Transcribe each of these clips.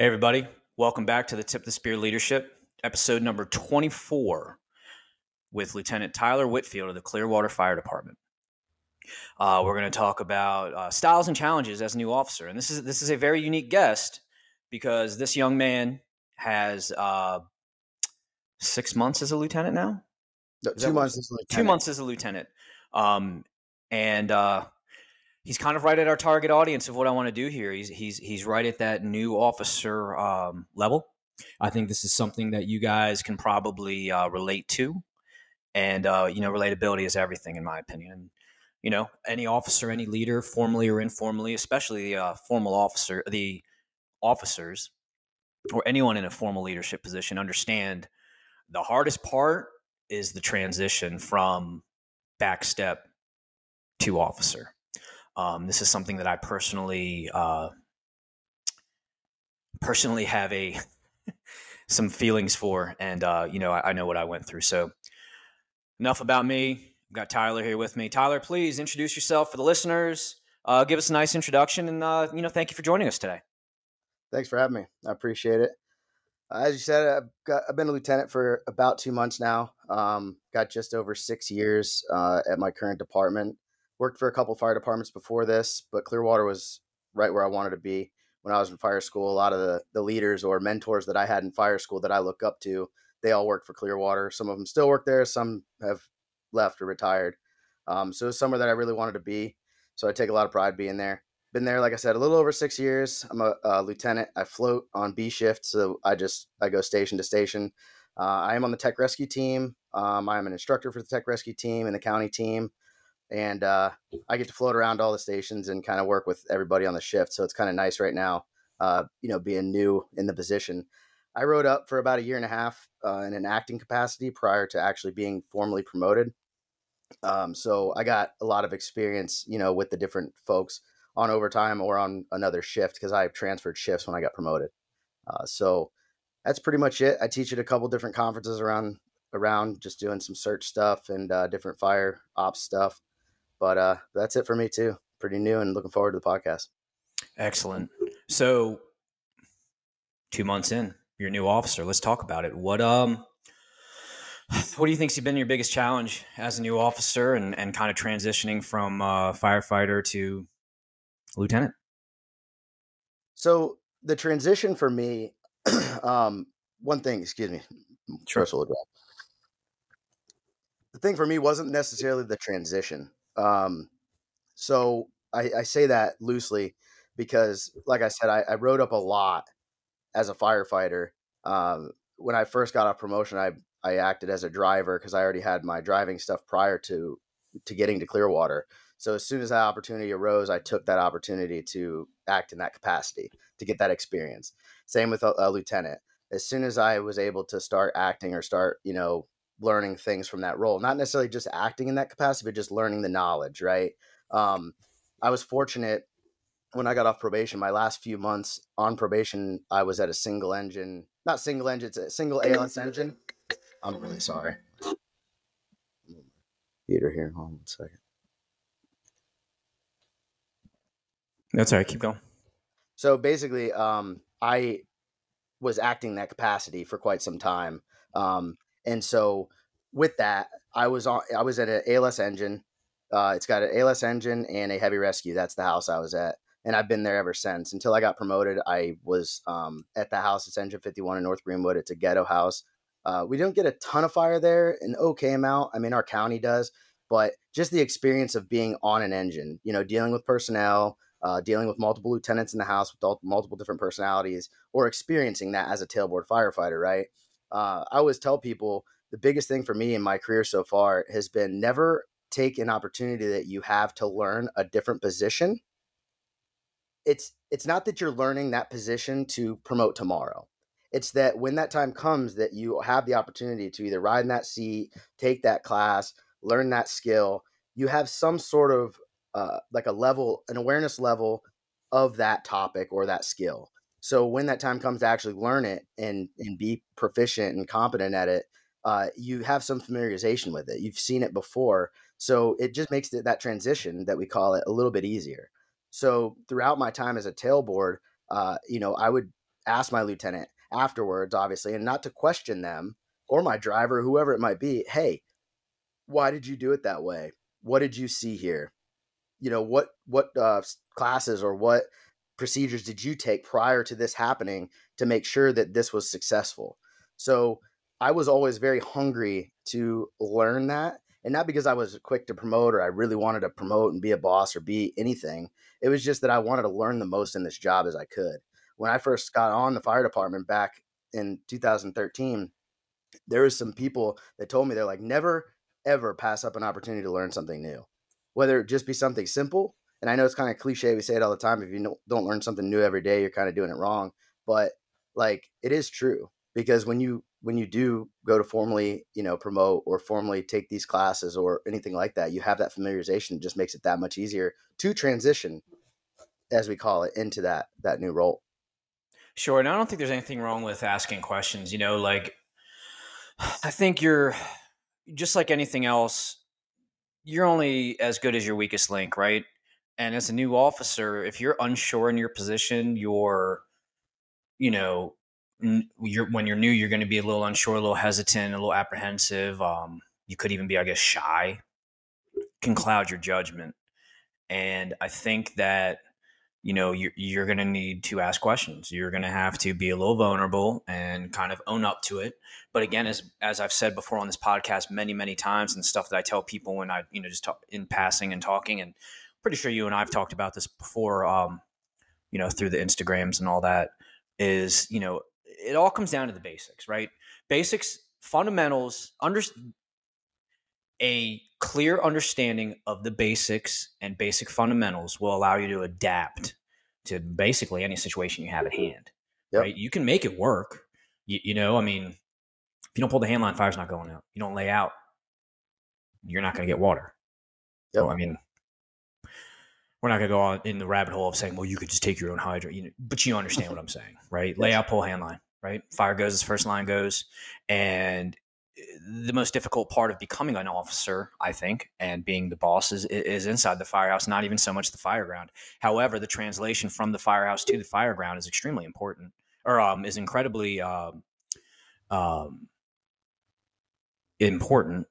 Hey, everybody. Welcome back to the Tip the Spear Leadership, episode number 24 with Lieutenant Tyler Whitfield of the Clearwater Fire Department. Uh, we're going to talk about uh, styles and challenges as a new officer. And this is, this is a very unique guest because this young man has uh, six months as a lieutenant now. No, two months as a lieutenant. Two months as a lieutenant. Um, and uh, he's kind of right at our target audience of what I want to do here. He's he's he's right at that new officer um, level. I think this is something that you guys can probably uh, relate to, and uh, you know, relatability is everything in my opinion. And you know, any officer, any leader, formally or informally, especially the uh, formal officer, the officers, or anyone in a formal leadership position, understand the hardest part is the transition from backstep to officer um, this is something that I personally uh, personally have a some feelings for, and uh, you know I, I, know what I went through. So enough about me. I've got Tyler here with me. Tyler, please introduce yourself for the listeners. Uh, give us a nice introduction, and uh, you know thank you for joining us today. Thanks for having me. I appreciate it. Uh, as you said, I've, got, I've, been a lieutenant for about two months now. Um, got just over six years uh, at my current department worked for a couple fire departments before this, but Clearwater was right where I wanted to be when I was in fire school. A lot of the, the leaders or mentors that I had in fire school that I look up to, they all work for Clearwater. Some of them still work there, some have left or retired. Um, so it's somewhere that I really wanted to be. So I take a lot of pride being there. Been there, like I said, a little over six years. I'm a, a lieutenant. I float on B shift, so I just I go station to station. Uh, I am on the tech rescue team. Um, I am an instructor for the tech rescue team and the county team and uh, I get to float around all the stations and kind of work with everybody on the shift. So it's kind of nice right now, uh, you know, being new in the position. I rode up for about a year and a half uh, in an acting capacity prior to actually being formally promoted. Um, so I got a lot of experience, you know, with the different folks on overtime or on another shift because I transferred shifts when I got promoted. Uh, so that's pretty much it. I teach at a couple different conferences around around just doing some search stuff and uh, different fire ops stuff but uh, that's it for me too. Pretty new and looking forward to the podcast. Excellent. So, two months in, you're new officer. Let's talk about it. What um, what do you think's been your biggest challenge as a new officer and and kind of transitioning from uh, firefighter to lieutenant? So the transition for me, um, one thing, excuse me, sure. The thing for me wasn't necessarily the transition. Um, so I, I, say that loosely because, like I said, I, I rode up a lot as a firefighter. Um, when I first got off promotion, I I acted as a driver because I already had my driving stuff prior to to getting to Clearwater. So as soon as that opportunity arose, I took that opportunity to act in that capacity to get that experience. Same with a, a lieutenant. As soon as I was able to start acting or start, you know, learning things from that role not necessarily just acting in that capacity but just learning the knowledge right? Um, i was fortunate when i got off probation my last few months on probation i was at a single engine not single engine it's a single als engine. i'm really sorry. Peter here hold on one second. That's all right keep going. So basically um, i was acting that capacity for quite some time um, and so with that, I was on. I was at an ALS engine. Uh, it's got an ALS engine and a heavy rescue. That's the house I was at, and I've been there ever since. Until I got promoted, I was um, at the house. It's Engine 51 in North Greenwood. It's a ghetto house. Uh, we don't get a ton of fire there, an okay amount. I mean, our county does, but just the experience of being on an engine, you know, dealing with personnel, uh, dealing with multiple lieutenants in the house with multiple different personalities, or experiencing that as a tailboard firefighter, right? Uh, I always tell people the biggest thing for me in my career so far has been never take an opportunity that you have to learn a different position. It's it's not that you're learning that position to promote tomorrow. It's that when that time comes that you have the opportunity to either ride in that seat, take that class, learn that skill, you have some sort of uh, like a level, an awareness level of that topic or that skill. So when that time comes to actually learn it and and be proficient and competent at it, uh, you have some familiarization with it. You've seen it before, so it just makes it, that transition that we call it a little bit easier. So throughout my time as a tailboard, uh, you know, I would ask my lieutenant afterwards, obviously, and not to question them or my driver, whoever it might be. Hey, why did you do it that way? What did you see here? You know, what what uh, classes or what procedures did you take prior to this happening to make sure that this was successful? So I was always very hungry to learn that. And not because I was quick to promote or I really wanted to promote and be a boss or be anything. It was just that I wanted to learn the most in this job as I could. When I first got on the fire department back in 2013, there was some people that told me they're like, never ever pass up an opportunity to learn something new, whether it just be something simple. And I know it's kind of cliche. We say it all the time. If you don't learn something new every day, you're kind of doing it wrong. But like it is true because when you when you do go to formally you know promote or formally take these classes or anything like that you have that familiarization it just makes it that much easier to transition as we call it into that that new role sure and i don't think there's anything wrong with asking questions you know like i think you're just like anything else you're only as good as your weakest link right and as a new officer if you're unsure in your position you're you know you're when you're new, you're going to be a little unsure, a little hesitant, a little apprehensive. Um, you could even be, I guess, shy. Can cloud your judgment, and I think that you know you're, you're going to need to ask questions. You're going to have to be a little vulnerable and kind of own up to it. But again, as as I've said before on this podcast many many times, and stuff that I tell people when I you know just talk in passing and talking, and pretty sure you and I've talked about this before. Um, you know, through the Instagrams and all that is you know it all comes down to the basics, right? Basics, fundamentals, under a clear understanding of the basics and basic fundamentals will allow you to adapt to basically any situation you have at hand. Yep. Right? You can make it work. You, you, know, I mean, if you don't pull the handline, fire's not going out. You don't lay out, you're not going to get water. Yep. So, I mean, we're not going to go on in the rabbit hole of saying, well, you could just take your own hydrant, you know, but you understand what I'm saying, right? Lay out, pull handline right? Fire goes as first line goes. And eh, the most difficult part of becoming an officer, I think, and being the boss is, is inside the firehouse, not even so much the fireground. However, the translation from the firehouse to the fireground is extremely important or um, is incredibly um, um, important.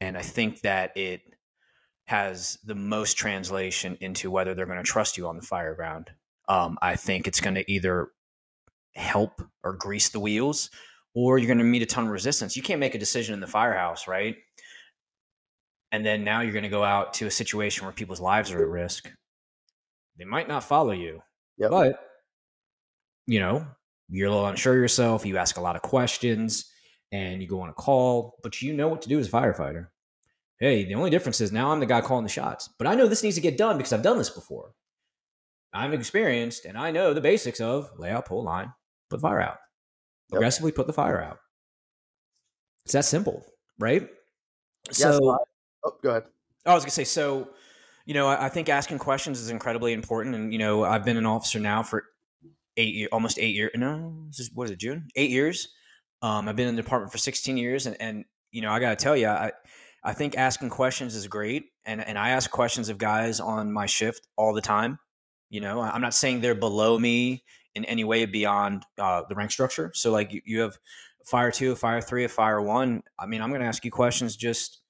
And I think that it has the most translation into whether they're going to trust you on the fire ground. Um, I think it's going to either help or grease the wheels, or you're going to meet a ton of resistance. You can't make a decision in the firehouse, right? And then now you're going to go out to a situation where people's lives are at risk. They might not follow you, yep. but you know, you're a little unsure yourself. You ask a lot of questions and you go on a call, but you know what to do as a firefighter. Hey, the only difference is now I'm the guy calling the shots, but I know this needs to get done because I've done this before. I'm experienced and I know the basics of layout, pull line, put fire out. Yep. Aggressively put the fire out. It's that simple, right? Yes, so, oh, go ahead. I was gonna say, so you know, I, I think asking questions is incredibly important, and you know, I've been an officer now for eight years, almost eight years. No, this is, what is it? June? Eight years. Um, I've been in the department for 16 years, and and you know, I got to tell you, I I think asking questions is great, and and I ask questions of guys on my shift all the time. You know, I'm not saying they're below me in any way beyond uh, the rank structure. So like you, you have fire two, fire three, a fire one. I mean, I'm going to ask you questions just,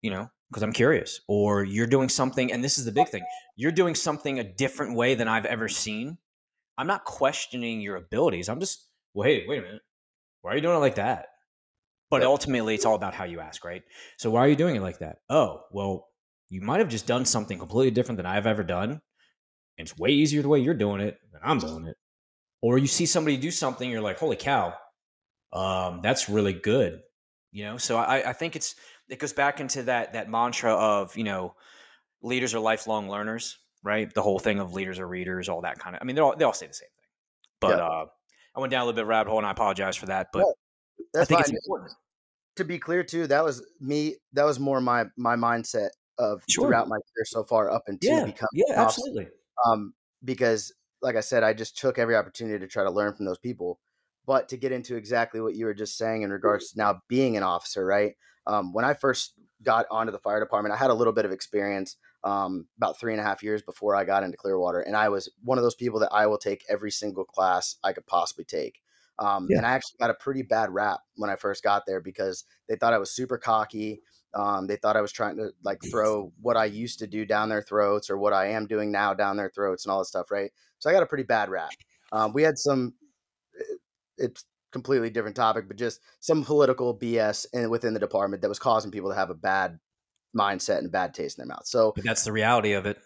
you know, because I'm curious. Or you're doing something, and this is the big thing. You're doing something a different way than I've ever seen. I'm not questioning your abilities. I'm just, hey, wait a minute. Why are you doing it like that? But ultimately, it's all about how you ask, right? So why are you doing it like that? Oh, well, you might have just done something completely different than I've ever done it's way easier the way you're doing it than I'm doing it. Or you see somebody do something, you're like, holy cow, um, that's really good. You know, so I, I think it's it goes back into that that mantra of you know, leaders are lifelong learners, right? The whole thing of leaders are readers, all that kind of. I mean, they all they all say the same thing. But yeah. uh, I went down a little bit rabbit hole, and I apologize for that. But I think fine. it's important. To be clear, too, that was me. That was more my my mindset of sure. throughout my career so far up until yeah, becoming yeah, absolutely um, because like I said, I just took every opportunity to try to learn from those people. But to get into exactly what you were just saying in regards to now being an officer, right? Um, when I first got onto the fire department, I had a little bit of experience. um, about three and a half years before I got into Clearwater. And I was one of those people that I will take every single class I could possibly take. Um, yeah. And I actually got a pretty bad rap when I first got there because they thought I was super cocky. Um, they thought I was trying to like throw what I used to do down their throats or what I am doing now down their throats and all this stuff, right? So I got a pretty bad rap. Um, we had some, eh, it's completely different topic, but just some political BS in, within the department that was causing people to have a bad mindset and bad taste in their mouth. So but that's the reality of it.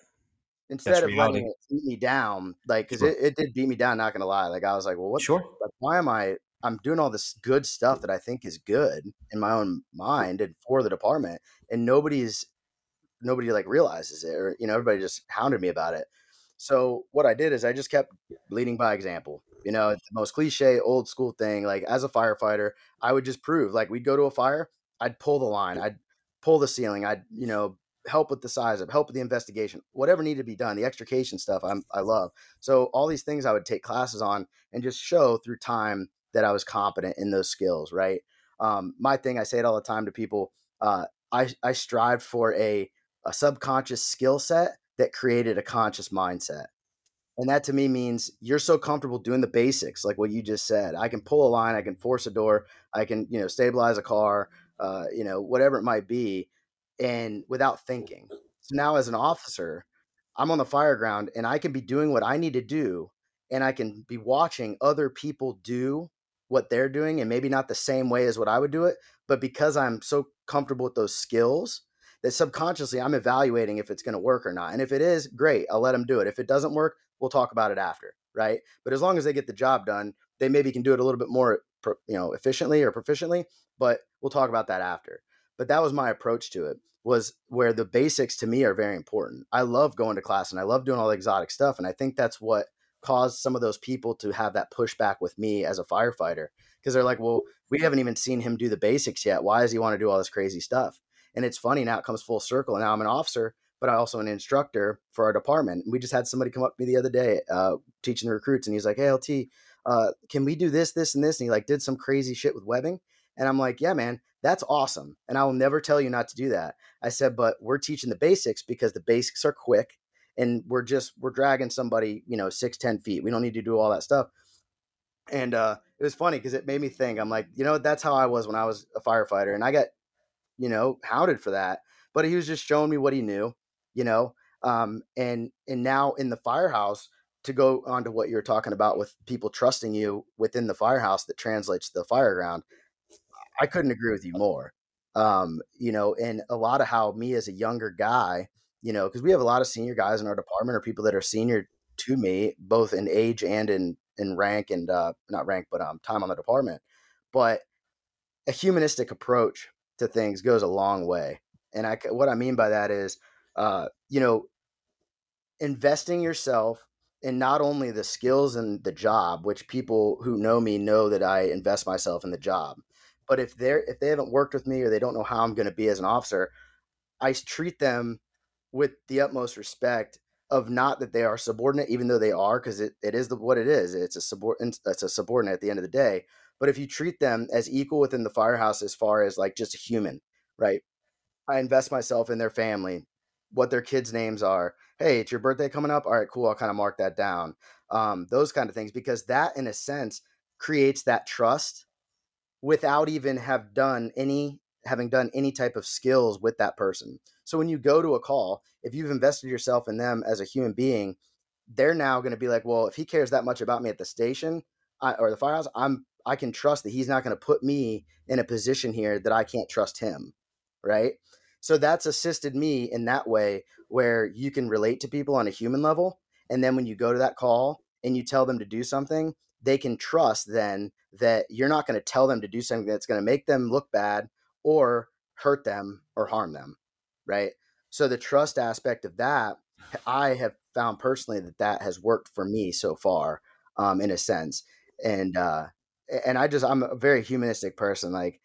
Instead of letting it beat me down, like because sure. it, it, did beat me down. Not gonna lie, like I was like, well, what? Sure. Like, why am I? I'm doing all this good stuff that I think is good in my own mind and for the department, and nobody's nobody like realizes it, or you know, everybody just hounded me about it. So what I did is I just kept leading by example. You know, the most cliche old school thing. Like as a firefighter, I would just prove. Like we'd go to a fire, I'd pull the line, I'd pull the ceiling. I'd, you know, help with the size of help with the investigation, whatever needed to be done. The extrication stuff I'm, I love. So all these things I would take classes on and just show through time that I was competent in those skills. Right. Um, my thing, I say it all the time to people. Uh, I, I strived for a, a subconscious skill set that created a conscious mindset. And that to me means you're so comfortable doing the basics, like what you just said. I can pull a line, I can force a door, I can, you know, stabilize a car, uh, you know, whatever it might be, and without thinking. So now, as an officer, I'm on the fire ground and I can be doing what I need to do, and I can be watching other people do what they're doing, and maybe not the same way as what I would do it, but because I'm so comfortable with those skills that subconsciously I'm evaluating if it's going to work or not. And if it is, great, I'll let them do it. If it doesn't work, we'll talk about it after, right? But as long as they get the job done, they maybe can do it a little bit more, you know, efficiently or proficiently but we'll talk about that after. But that was my approach to it was where the basics to me are very important. I love going to class and I love doing all the exotic stuff. And I think that's what caused some of those people to have that pushback with me as a firefighter because they're like, well, we haven't even seen him do the basics yet. Why does he want to do all this crazy stuff? And it's funny now it comes full circle. And now I'm an officer, but I also an instructor for our department. We just had somebody come up to me the other day uh, teaching the recruits, and he's like, "Hey, LT, uh, can we do this, this, and this?" And he like did some crazy shit with webbing, and I'm like, yeah, man, that's awesome. And I will never tell you not to do that. I said, but we're teaching the basics because the basics are quick and we're just, we're dragging somebody, you know, six, 10 feet. We don't need to do all that stuff. And uh, it was funny because it made me think, I'm like, you know, that's how I was when I was a firefighter. And I got, you know, hounded for that. But he was just showing me what he knew, you know. Um, and and now in the firehouse, to go on to what you're talking about with people trusting you within the firehouse that translates to the fire ground I couldn't agree with you more. Um, you know, and a lot of how me as a younger guy, you know, because we have a lot of senior guys in our department or people that are senior to me, both in age and in in rank and uh, not rank, but um, time on the department. But a humanistic approach to things goes a long way, and I what I mean by that is, uh, you know, investing yourself in not only the skills and the job, which people who know me know that I invest myself in the job, but if they're if they haven't worked with me or they don't know how I'm going to be as an officer, I treat them with the utmost respect of not that they are subordinate, even though they are, because it, it is the, what it is. It's a subordinate. It's a subordinate at the end of the day. But if you treat them as equal within the firehouse, as far as like just a human, right? I invest myself in their family, what their kids' names are. Hey, it's your birthday coming up. All right, cool. I'll kind of mark that down. Um, those kind of things, because that, in a sense, creates that trust without even have done any having done any type of skills with that person. So when you go to a call, if you've invested yourself in them as a human being, they're now going to be like, well, if he cares that much about me at the station I, or the firehouse, I'm I can trust that he's not going to put me in a position here that I can't trust him, right? So that's assisted me in that way where you can relate to people on a human level, and then when you go to that call and you tell them to do something, they can trust then that you're not going to tell them to do something that's going to make them look bad or hurt them or harm them right? So the trust aspect of that i have found personally that that has worked for me so far um, in a sense. And uh, and i just i'm a very humanistic person like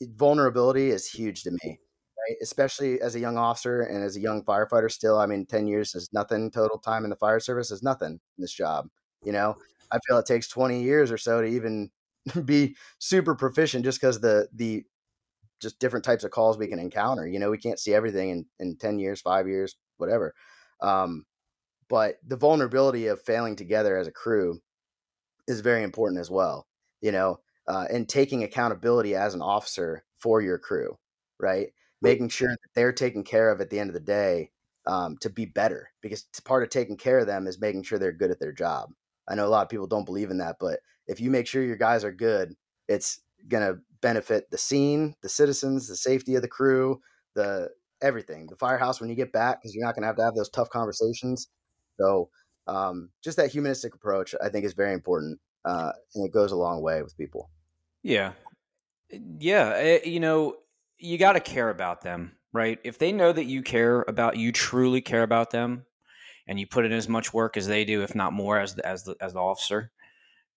vulnerability is huge to me right? Especially as a young officer and as a young firefighter still i mean 10 years is nothing. Total time in the fire service is nothing in this job you know I feel it takes 20 years or so to even be super proficient just because the the just different types of calls we can encounter. You know, we can't see everything in, in 10 years, five years, whatever. Um, but the vulnerability of failing together as a crew is very important as well. You know, uh, and taking accountability as an officer for your crew, right? Making sure that they're taken care of at the end of the day um, to be better, because part of taking care of them is making sure they're good at their job. I know a lot of people don't believe in that, but if you make sure your guys are good, it's gonna benefit the scene, the citizens, the safety of the crew, the everything, the firehouse when you get back, because you're not gonna have to have those tough conversations. So um, just that humanistic approach, I think, is very important, uh, and it goes a long way with people. Yeah, yeah. Eh, you know, you got to care about them, right? If they know that you care about, you truly care about them, and you put in as much work as they do, if not more, as the, as the, as the officer,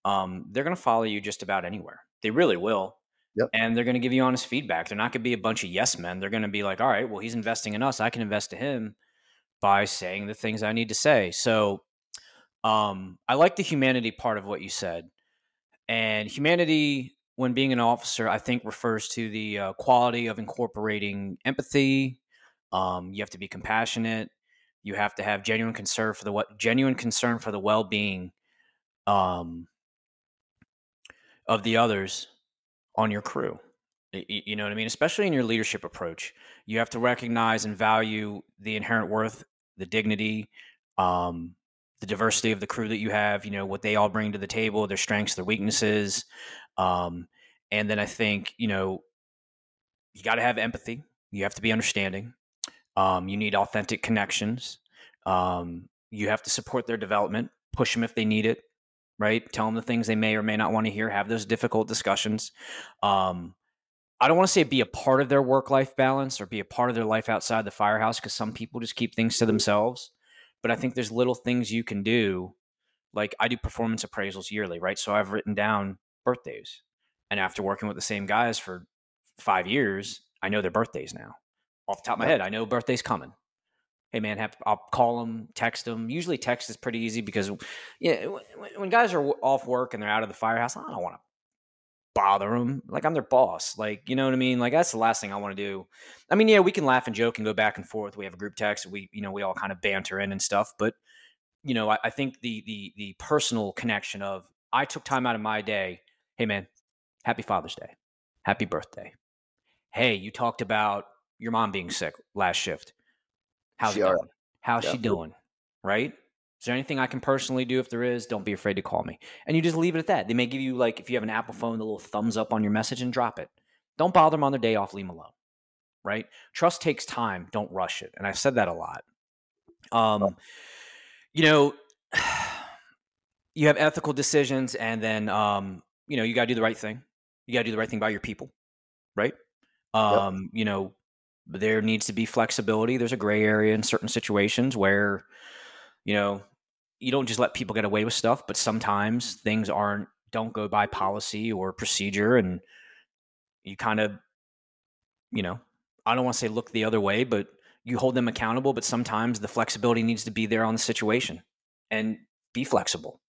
um, they're going to follow you just about anywhere. They really will. Yep. And they're going to give you honest feedback. They're not going to be a bunch of yes men. They're going to be like, all right, well, he's investing in us. I can invest in him by saying the things I need to say. So um, I like the humanity part of what you said. And humanity, when being an officer, I think refers to the uh, quality of incorporating empathy. Um, you have to be compassionate. You have to have genuine concern for the what genuine concern for the well being um, of the others on your crew. You know what I mean? Especially in your leadership approach, you have to recognize and value the inherent worth, the dignity, um, the diversity of the crew that you have. You know what they all bring to the table, their strengths, their weaknesses, um, and then I think you know you got to have empathy. You have to be understanding. Um, you need authentic connections. Um, you have to support their development, push them if they need it right? Tell them the things they may or may not want to hear. Have those difficult discussions. Um, I don't want to say be a part of their work life balance or be a part of their life outside the firehouse because some people just keep things to themselves. But I think there's little things you can do. Like I do performance appraisals yearly, right? So I've written down birthdays. And after working with the same guys for five years, I know their birthdays now. Off the top of my head, I know birthday's coming hey man, have, I'll call them, text them. Usually text is pretty easy because yeah, when guys are off work and they're out of the firehouse, I don't want to bother them. Like I'm their boss. Like you know what I mean. Like that's the last thing I want to do. I mean, yeah, we can laugh and joke and go back and forth. We have a group text. We you know we all kind of banter in and stuff. But you know, I, I think the the the personal connection of I took time out of my day. Hey man, happy Father's Day, happy birthday. Hey, you talked about your mom being sick last shift How's she it going? How's yeah. she doing? Right? Is there anything I can personally do? If there is, don't be afraid to call me. And you just leave it at that. They may give you like if you have an Apple phone, the little thumbs up on your message and drop it. Don't bother them on their day off. Leave them alone. Right? Trust takes time. Don't rush it. And I've said that a lot. Um, you know, you have ethical decisions, and then um, you know you got to do the right thing. You got to do the right thing by your people, right? Um, yep. You know, there needs to be flexibility. There's a gray area in certain situations where, you know, you don't just let people get away with stuff, but sometimes things aren't don't go by policy or procedure and you kind of you know, I don't want to say look the other way, but you hold them accountable, but sometimes the flexibility needs to be there on the situation and be flexible.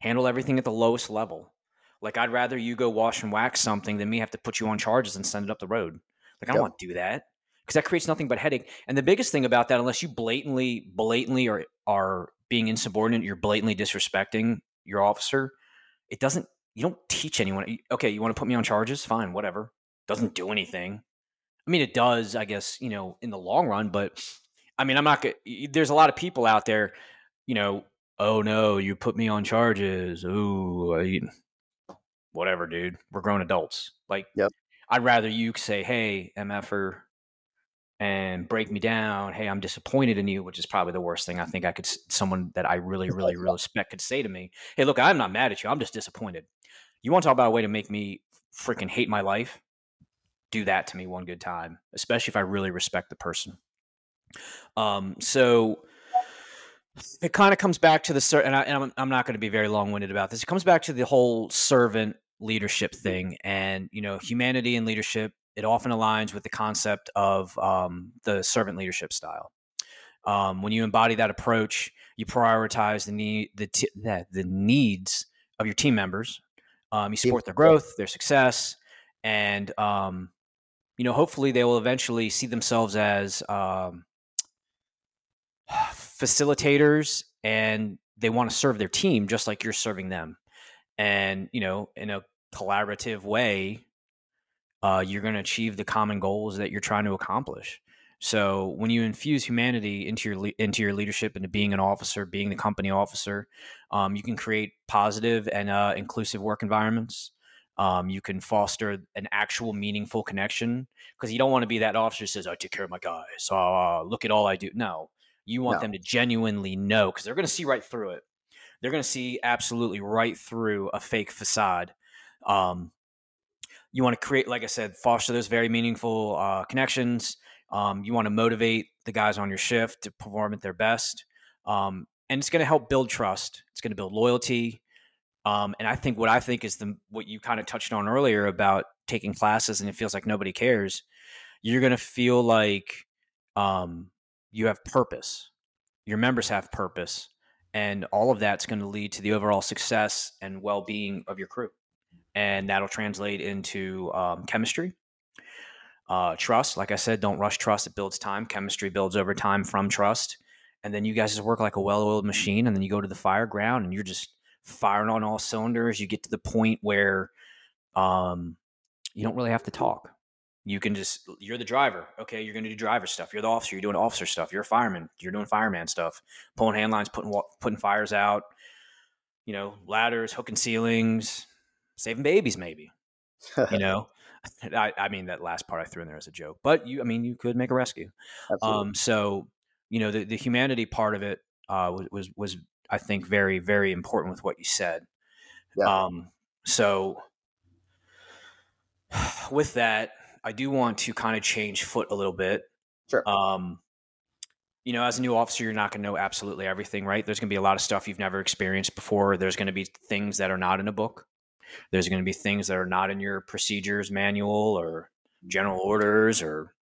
Handle everything at the lowest level. Like I'd rather you go wash and wax something than me have to put you on charges and send it up the road. Like I don't want to do that because that creates nothing but headache. And the biggest thing about that, unless you blatantly, blatantly are are being insubordinate, you're blatantly disrespecting your officer. It doesn't. You don't teach anyone. Okay, you want to put me on charges? Fine, whatever. Doesn't do anything. I mean, it does, I guess, you know, in the long run. But I mean, I'm not. There's a lot of people out there, you know. Oh no, you put me on charges. Ooh, whatever, dude. We're grown adults. Like, yep. I'd rather you say, "Hey, mf'er, and break me down. Hey, I'm disappointed in you, which is probably the worst thing I think I could someone that I really, really, really respect could say to me. Hey, look, I'm not mad at you. I'm just disappointed. You want to talk about a way to make me freaking hate my life? Do that to me one good time, especially if I really respect the person. Um, so it kind of comes back to the and, I, and I'm, I'm not going to be very long winded about this. It comes back to the whole servant leadership thing and you know humanity and leadership it often aligns with the concept of um, the servant leadership style. Um, when you embody that approach, you prioritize the need the t- the, the needs of your team members. Um, you support their growth, their success, and um, you know hopefully they will eventually see themselves as um, facilitators and they want to serve their team just like you're serving them. And, you know, in a collaborative way, uh, you're going to achieve the common goals that you're trying to accomplish. So when you infuse humanity into your into your leadership, into being an officer, being the company officer, um, you can create positive and uh, inclusive work environments. Um, you can foster an actual meaningful connection because you don't want to be that officer who says, "I take care of my guys. So uh, look at all I do." No, you want no. them to genuinely know because they're going to see right through it. They're going to see absolutely right through a fake facade. Um, you want to create, like I said, foster those very meaningful uh, connections um, you want to motivate the guys on your shift to perform at their best. Um, and it's going to help build trust. It's going to build loyalty. Um, and I think what I think is the what you kind of touched on earlier about taking classes and it feels like nobody cares. You're going to feel like um, you have purpose. Your members have purpose, and all of that's going to lead to the overall success and well-being of your crew, and that'll translate into um, chemistry uh, trust, like I said, don't rush trust. It builds time. Chemistry builds over time from trust. And then you guys just work like a well oiled machine. And then you go to the fire ground and you're just firing on all cylinders. You get to the point where um, you don't really have to talk. You can just, you're the driver. Okay. You're going to do driver stuff. You're the officer. You're doing officer stuff. You're a fireman. You're doing fireman stuff, pulling hand lines, putting, putting fires out, you know, ladders, hooking ceilings, saving babies, maybe, you know. I, I, mean that last part I threw in there as a joke, but you, I mean, you could make a rescue. Um, so you know, the, the humanity part of it uh, was, was, was I think very very important with what you said. Yeah. Um, so with that, I do want to kind of change foot a little bit. Sure. Um, you know, as a new officer, you're not going to know absolutely everything, right? There's going to be a lot of stuff you've never experienced before. There's going to be things that are not in a book. There's going to be things that are not in your procedures manual or general orders or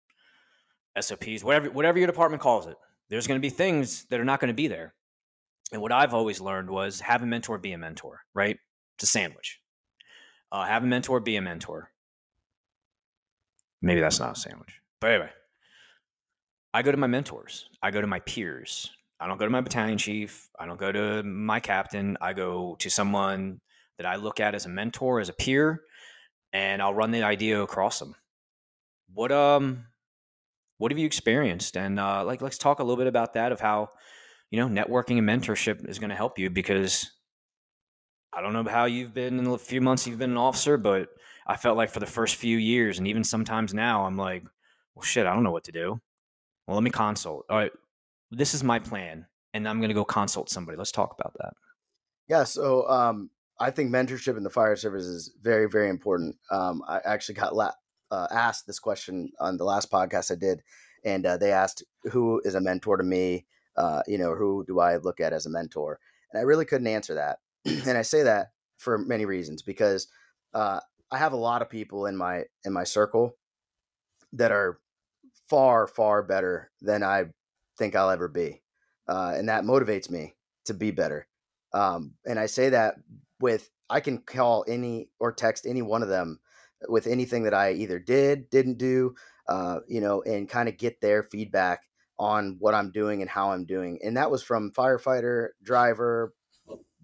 SOPs, whatever whatever your department calls it. There's going to be things that are not going to be there. And what I've always learned was have a mentor, be a mentor, right? It's a sandwich. Uh, have a mentor, be a mentor. Maybe that's not a sandwich. But anyway, I go to my mentors. I go to my peers. I don't go to my battalion chief. I don't go to my captain. I go to someone that I look at as a mentor, as a peer, and I'll run the idea across them. What um, what have you experienced? And uh, like, let's talk a little bit about that of how you know networking and mentorship is going to help you because I don't know how you've been in the few months you've been an officer, but I felt like for the first few years, and even sometimes now, I'm like, well, shit, I don't know what to do. Well, let me consult. All right, this is my plan, and I'm going to go consult somebody. Let's talk about that. Yeah. So, um, I think mentorship in the fire service is very, very important. Um, I actually got la- uh, asked this question on the last podcast I did, and uh, they asked who is a mentor to me. Uh, you know, who do I look at as a mentor? And I really couldn't answer that. and I say that for many reasons because uh, I have a lot of people in my in my circle that are far, far better than I think I'll ever be, uh, and that motivates me to be better. Um, and I say that with I can call any or text any one of them with anything that I either did, didn't do, uh, you know, and kind of get their feedback on what I'm doing and how I'm doing. And that was from firefighter, driver,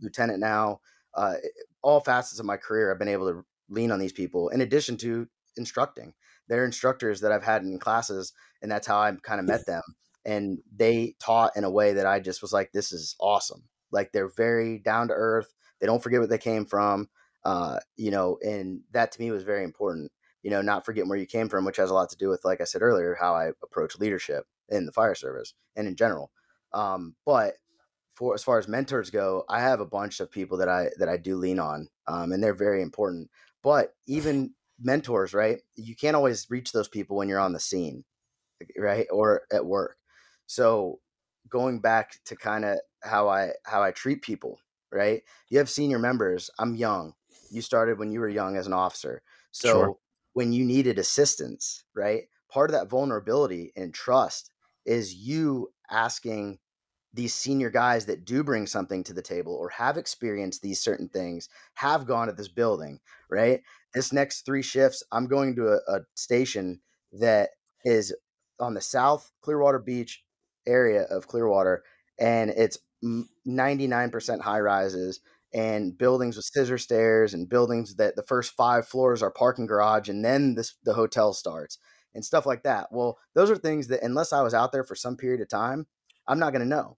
lieutenant now, uh, all facets of my career. I've been able to lean on these people in addition to instructing. They're instructors that I've had in classes, and that's how I kind of met them. And they taught in a way that I just was like, this is awesome. Like they're very down to earth. They don't forget what they came from. Uh, you know, and that to me was very important. You know, not forgetting where you came from, which has a lot to do with, like I said earlier, how I approach leadership in the fire service and in general. Um, but for as far as mentors go, I have a bunch of people that I that I do lean on, um, and they're very important. But even mentors, right? You can't always reach those people when you're on the scene, right, or at work. So going back to kind of how I how I treat people, right? You have senior members. I'm young. You started when you were young as an officer. So sure. when you needed assistance, right? Part of that vulnerability and trust is you asking these senior guys that do bring something to the table or have experienced these certain things, have gone to this building, right? This next three shifts, I'm going to a, a station that is on the south Clearwater Beach area of Clearwater, and it's 99% high rises and buildings with scissor stairs and buildings that the first five floors are parking garage and then this, the hotel starts and stuff like that. Well, those are things that unless I was out there for some period of time, I'm not going to know.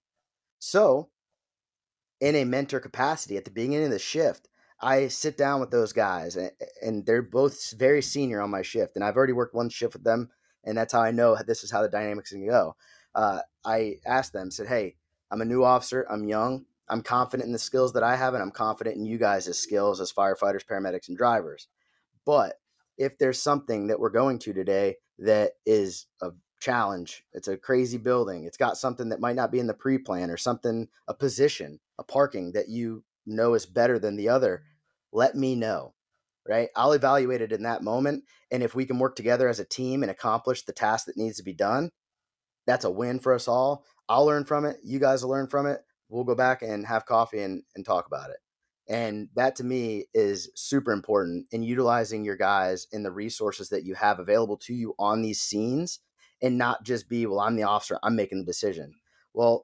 So, in a mentor capacity at the beginning of the shift, I sit down with those guys and, and they're both very senior on my shift and I've already worked one shift with them and that's how I know this is how the dynamics can go. Uh, I asked them, said, "Hey, I'm a new officer. I'm young. I'm confident in the skills that I have, and I'm confident in you guys' skills as firefighters, paramedics, and drivers. But if there's something that we're going to today that is a challenge, it's a crazy building, it's got something that might not be in the pre plan or something, a position, a parking that you know is better than the other, let me know. Right. I'll evaluate it in that moment. And if we can work together as a team and accomplish the task that needs to be done, that's a win for us all. I'll learn from it. You guys will learn from it. We'll go back and have coffee and, and talk about it. And that to me is super important in utilizing your guys in the resources that you have available to you on these scenes and not just be, well, I'm the officer, I'm making the decision. Well,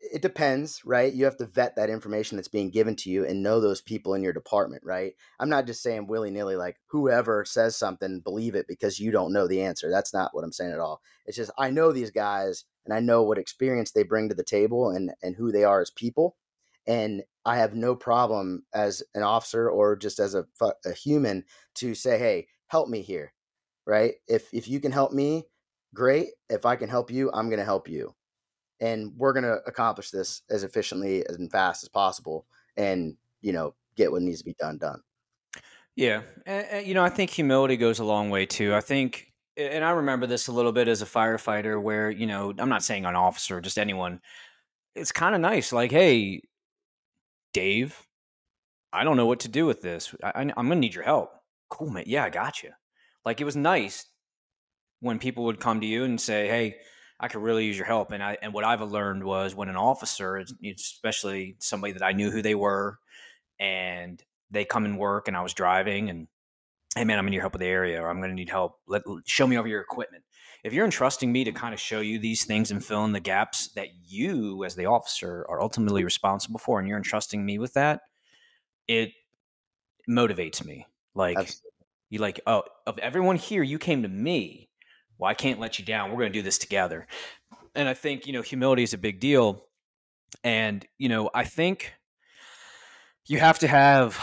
it depends, right? You have to vet that information that's being given to you and know those people in your department, right? I'm not just saying willy nilly, like whoever says something, believe it because you don't know the answer. That's not what I'm saying at all. It's just I know these guys and I know what experience they bring to the table and and who they are as people, and I have no problem as an officer or just as a, a human to say, hey, help me here, right? If if you can help me, great. If I can help you, I'm going to help you and we're going to accomplish this as efficiently and fast as possible and you know get what needs to be done done yeah and, and, you know i think humility goes a long way too i think and i remember this a little bit as a firefighter where you know i'm not saying an officer just anyone. It's kind of nice like hey dave i don't know what to do with this. I, am going to need your help. Cool man. Yeah i got you like it was nice when people would come to you and say hey I could really use your help. And I and what I've learned was when an officer, especially somebody that I knew who they were, and they come and work, and I was driving, and hey man, I'm gonna need help with the area, or I'm gonna need help. Let show me over your equipment. If you're entrusting me to mm. kind of show you these things and fill in the gaps that you, as the officer, are ultimately responsible for, and you're entrusting me with that, it motivates me. Like Absolutely. you, like oh, of everyone here, you came to me well, I can't let you down. We're going to do this together. And I think, you know, humility is a big deal. And, you know, I think you have to have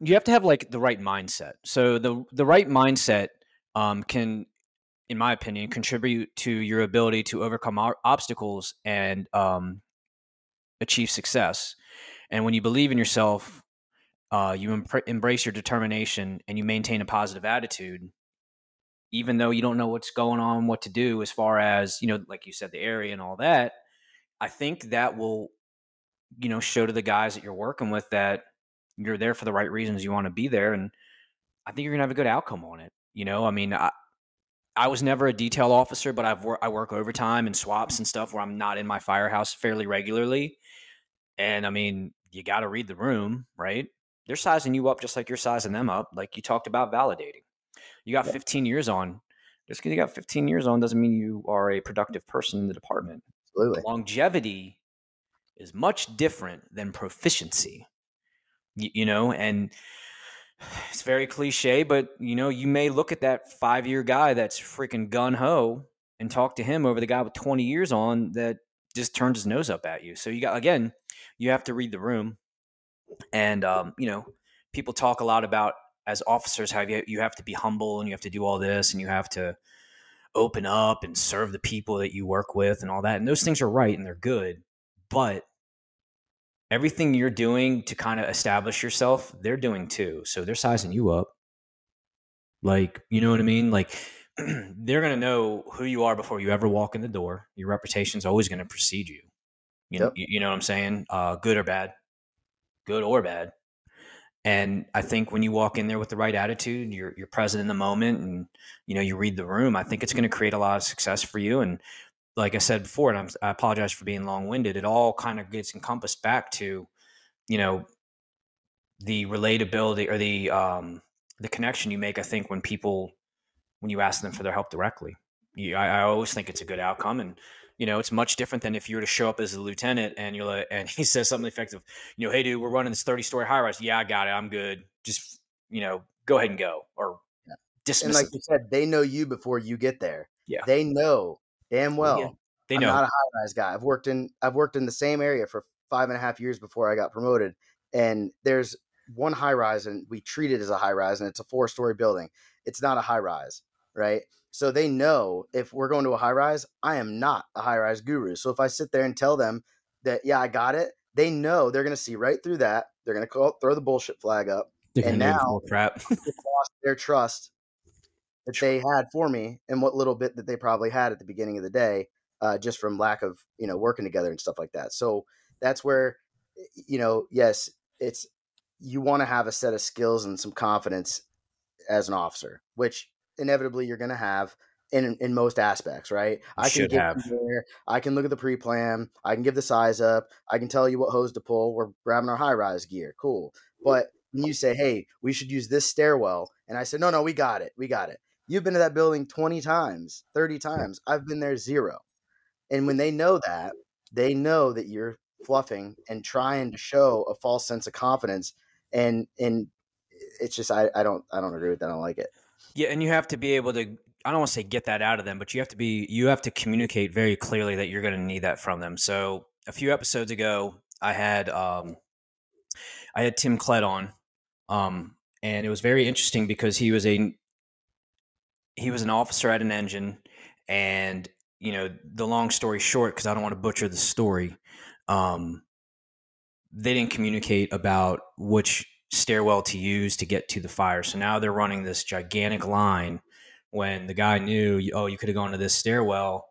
you have to have like the right mindset. So the the right mindset um, can in my opinion contribute to your ability to overcome obstacles and um, achieve success. And when you believe in yourself, uh, you em- embrace your determination and you maintain a positive attitude, even though you don't know what's going on, what to do as far as, you know, like you said, the area and all that, I think that will, you know, show to the guys that you're working with that you're there for the right reasons you want to be there. And I think you're going to have a good outcome on it. You know, I mean, I, I was never a detail officer, but I've wor- I work overtime and swaps and stuff where I'm not in my firehouse fairly regularly. And I mean, you got to read the room, right? They're sizing you up just like you're sizing them up. Like you talked about validating. You got 15 years on. Just because you got 15 years on doesn't mean you are a productive person in the department. Absolutely. Longevity is much different than proficiency. You, you know, and it's very cliche, but you know, you may look at that five year guy that's freaking gun ho and talk to him over the guy with 20 years on that just turns his nose up at you. So you got again, you have to read the room. And um, you know, people talk a lot about as officers have you you have to be humble and you have to do all this and you have to open up and serve the people that you work with and all that and those things are right and they're good but everything you're doing to kind of establish yourself they're doing too. So they're sizing you up. Like you know what i mean? Like they're going to know who you are before you ever walk in the door. Your reputation's always going to precede you. You, yep. know, you, you know what i'm saying? Uh, good or bad. Good or bad. And I think when you walk in there with the right attitude, you're you're present in the moment, and you know you read the room. I think it's going to create a lot of success for you. And like I said before, and I'm, i apologize for being long winded. It all kind of gets encompassed back to, you know, the relatability or the um, the connection you make. I think when people when you ask them for their help directly, you, I, I always think it's a good outcome. And You know, it's much different than if you were to show up as a lieutenant and you're like, and he says something effective, you know, hey dude, we're running this 30 story high rise. Yeah, I got it. I'm good. Just, you know, go ahead and go. Or Yeah. dismiss And like it. you said, they know you before you get there. Yeah. They know damn well. Yeah. They know. I'm not a high rise guy. I've worked in I've worked in the same area for five and a half years before I got promoted. And there's one high rise and we treat it as a high rise and it's a four story building. It's not a high rise, right? So they know if we're going to a high rise, I am not a high rise guru. So if I sit there and tell them that yeah, I got it, they know they're gonna see right through that. They're gonna throw the bullshit flag up. They're and now- crap. Lost their trust that they had for me and what little bit that they probably had at the beginning of the day, uh, just from lack of you know working together and stuff like that. So that's where you know, yes, it's you want to have a set of skills and some confidence as an officer, which inevitably you're going to have in in most aspects, right? I can should get have. there. I can look at the pre-plan. I can give the size up. I can tell you what hose to pull. We're grabbing our high rise gear. Cool. But when you say, "Hey, we should use this stairwell," and I said, "No, no, we got it. We got it." You've been to that building 20 times, 30 times. I've been there zero. And when they know that, they know that you're fluffing and trying to show a false sense of confidence and and it's just I, I don't I don't agree with that. I don't like it. Yeah, and you have to be able to I don't want to say get that out of them, but you have to be you have to communicate very clearly that you're going to need that from them. So, a few episodes ago, I had um I had Tim Klett on um and it was very interesting because he was a he was an officer at an engine and you know, the long story short cuz I don't want to butcher the story. Um they didn't communicate about which stairwell to use to get to the fire. So now they're running this gigantic line when the guy knew, oh, you could have gone to this stairwell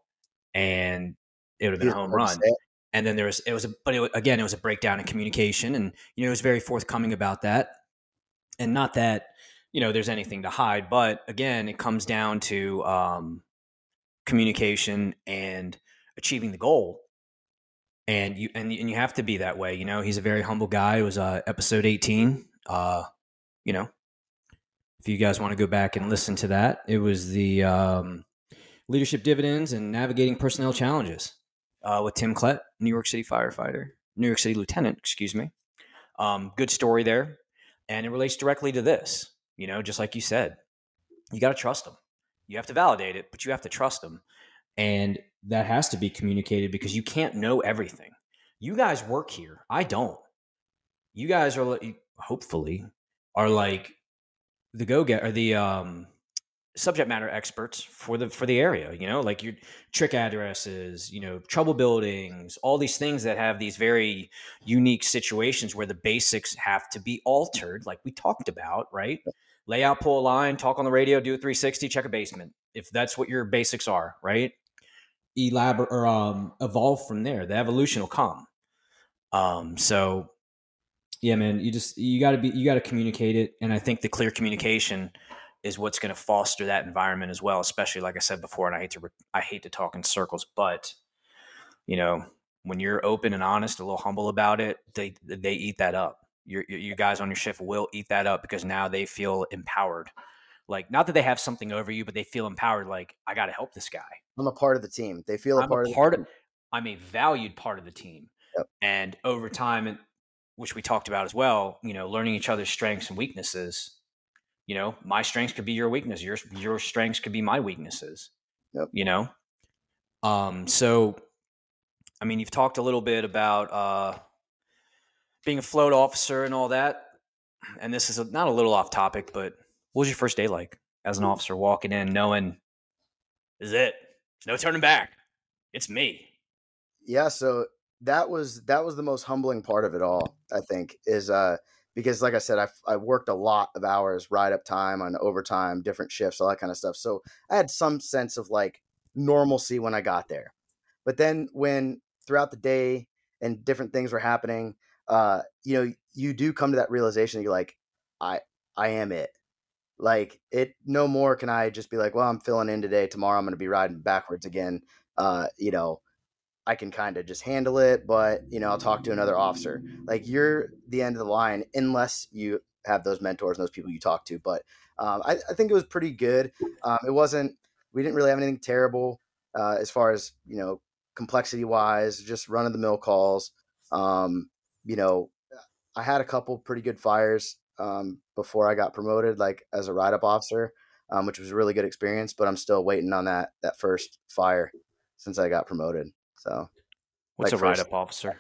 and it would have been a home run. And then there was, it was, a, but it, again, it was a breakdown in communication. And, you know, it was very forthcoming about that. And not that, you know, there's anything to hide, but again, it comes down to um, communication and achieving the goal and you and, and you have to be that way. You know, he's a very humble guy. It was uh, episode eighteen. Uh, you know, if you guys want to go back and listen to that, it was the um, leadership dividends and navigating personnel challenges uh, with Tim Klett, New York City firefighter, New York City lieutenant. Excuse me. Um, good story there, and it relates directly to this. You know, just like you said, you got to trust them. You have to validate it, but you have to trust them and that has to be communicated because you can't know everything. You guys work here. I don't. You guys are hopefully are like the go get or the um subject matter experts for the for the area, you know, like your trick addresses, you know, trouble buildings, all these things that have these very unique situations where the basics have to be altered like we talked about, right? Lay out, pull a line, talk on the radio, do a 360, check a basement. If that's what your basics are, right? elaborate or um, evolve from there. The evolution will come. Um, so yeah, man, you just you got to be you got to communicate it, and I think the clear communication is what's going to foster that environment as well. Especially like I said before, and I hate to I hate to talk in circles, but you know when you're open and honest, a little humble about it, they they eat that up. Your you guys on your shift will eat that up because now they feel empowered. Like not that they have something over you, but they feel empowered. Like I got to help this guy. I'm a part of the team. They feel a I'm part, a of part the of, I'm a valued part of the team. Yep. And over time, which we talked about as well, you know, learning each other's strengths and weaknesses. You know, my strengths could be your weakness. Your your strengths could be my weaknesses. Yep. You know, um. So, I mean, you've talked a little bit about uh, being a float officer and all that, and this is a, not a little off topic, but what was your first day like as an officer walking in, knowing this is it? There's no turning back. It's me. Yeah, so that was that was the most humbling part of it all. I think is uh because like I said, I I worked a lot of hours, ride up time on overtime, different shifts, all that kind of stuff. So I had some sense of like normalcy when I got there. But then when throughout the day and different things were happening, uh, you know, you do come to that realization. You're like, I I am it. Like it. No more can I just be like, well, I'm filling in today. Tomorrow I'm going to be riding backwards again. Uh, you know, I can kind of just handle it, but you know, I'll talk to another officer. Like you're the end of the line unless you have those mentors and those people you talk to. But um, I, I, think it was pretty good. Um, it wasn't. We didn't really have anything terrible uh, as far as you know complexity wise, just run of the mill calls. Um, you know, I had a couple pretty good fires um, before I got promoted, like as a ride up officer, um, which was a really good experience. But I'm still waiting on that that first fire since I got promoted. So, what's like a ride up officer?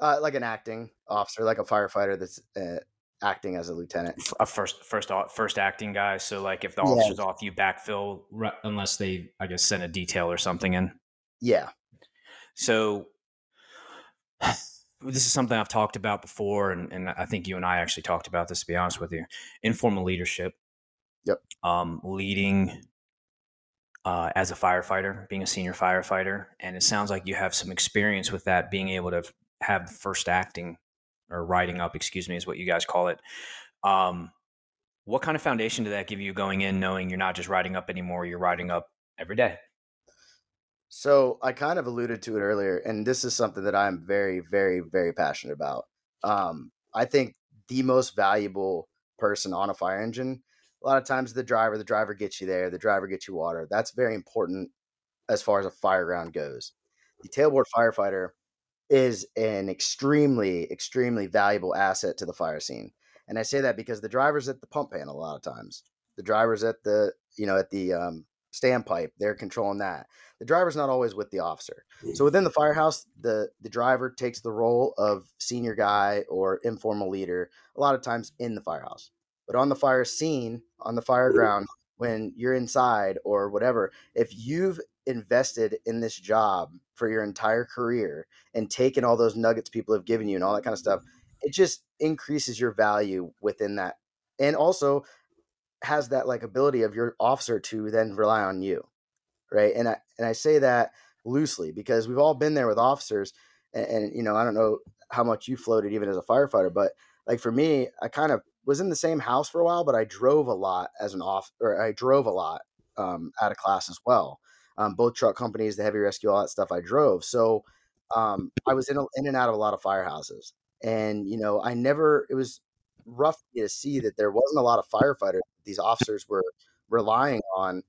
Uh, like an acting officer, like a firefighter that's uh, acting as a lieutenant. A first, first, first acting guy. So, like, if the officer's yeah. off, you backfill unless they, I guess, send a detail or something in. Yeah. So, this is something I've talked about before, and, and I think you and I actually talked about this. To be honest with you, informal leadership. Yep. Um, leading uh, as a firefighter, being a senior firefighter, and it sounds like you have some experience with that. Being able to have first acting or writing up, excuse me, is what you guys call it. Um, what kind of foundation did that give you going in, knowing you're not just writing up anymore, you're writing up every day? So I kind of alluded to it earlier, and this is something that I'm very, very, very passionate about. Um, I think the most valuable person on a fire engine, a lot of times the driver, the driver gets you there, the driver gets you water. That's very important as far as a fire ground goes. The tailboard firefighter is an extremely, extremely valuable asset to the fire scene. And I say that because the driver's at the pump panel a lot of times. The driver's at the, you know, at the um, standpipe, they're controlling that the driver's not always with the officer. So within the firehouse, the the driver takes the role of senior guy or informal leader a lot of times in the firehouse. But on the fire scene, on the fire mm-hmm. ground, when you're inside or whatever, if you've invested in this job for your entire career and taken all those nuggets people have given you and all that kind of stuff, it just increases your value within that. And also has that like ability of your officer to then rely on you right? And I and I say that loosely because we've all been there with officers, and, and you know I don't know how much you floated even as a firefighter, but like for me, I kind of was in the same house for a while, but I drove a lot as an off, or I drove a lot um, out of class as well. Um, both truck companies, the heavy rescue, all that stuff I drove. So um, I was in, a, in and out of a lot of firehouses. And, you know, I never, it was rough to see that there wasn't a lot of firefighters these officers were relying on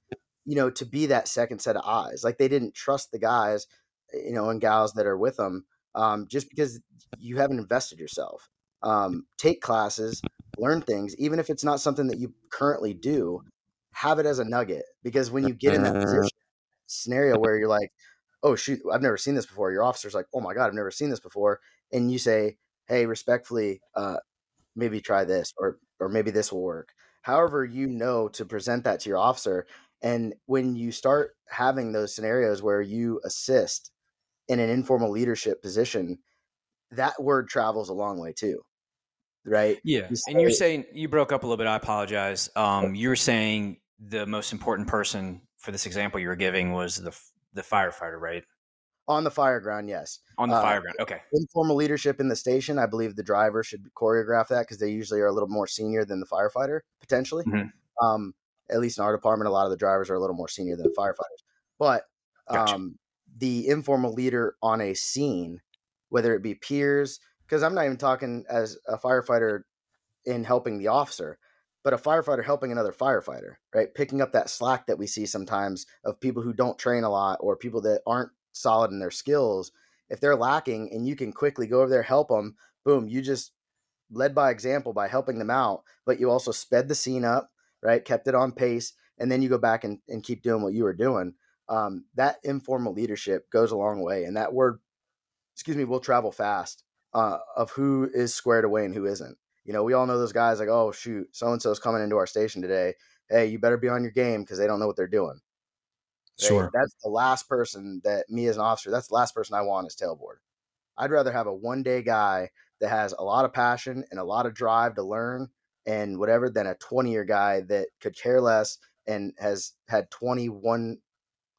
you know, to be that second set of eyes. Like they didn't trust the guys, you know, and gals that are with them um, just because you haven't invested yourself. Um, take classes, learn things, even if it's not something that you currently do, have it as a nugget because when you get in that position scenario where you're like, oh shoot, I've never seen this before. Your officer's like, oh my god, I've never seen this before, and you say, hey, respectfully, uh, maybe try this or or maybe this will work. However, you know to present that to your officer, and when you start having those scenarios where you assist in an informal leadership position, that word travels a long way too. Right? Yeah. You and you're saying you broke up a little bit. I apologize. Um, you're saying the most important person for this example you were giving was the the firefighter, right? On the fire ground, yes. On the uh, fire ground, okay. Informal leadership in the station, I believe the driver should choreograph that because they usually are a little more senior than the firefighter, potentially. Mm-hmm. Um, at least in our department, a lot of the drivers are a little more senior than firefighters. But gotcha. um, the informal leader on a scene, whether it be peers, because I'm not even talking as a firefighter in helping the officer, but a firefighter helping another firefighter, right? Picking up that slack that we see sometimes of people who don't train a lot or people that aren't solid in their skills. If they're lacking and you can quickly go over there, help them, boom, you just led by example by helping them out, but you also sped the scene up right? Kept it on pace, and then you go back and, and keep doing what you were doing. Um, that informal leadership goes a long way, and that word, excuse me, will travel fast uh, of who is squared away and who isn't. You know, we all know those guys like, oh shoot, so and so is coming into our station today. Hey, you better be on your game because they don't know what they're doing. Right? Sure. That's the last person that me as an officer, that's the last person I want is tailboard. I'd rather have a one day guy that has a lot of passion and a lot of drive to learn and whatever than a 20 year guy that could care less and has had 21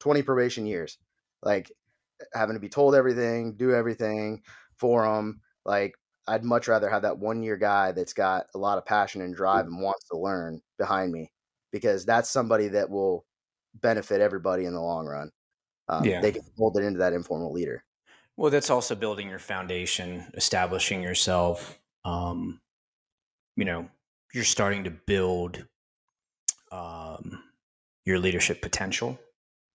20 probation years like having to be told everything do everything for them like i'd much rather have that one year guy that's got a lot of passion and drive and wants to learn behind me because that's somebody that will benefit everybody in the long run. Um, yeah. they can mold it into that informal leader. Well that's also building your foundation establishing yourself um, you know you're starting to build um, your leadership potential.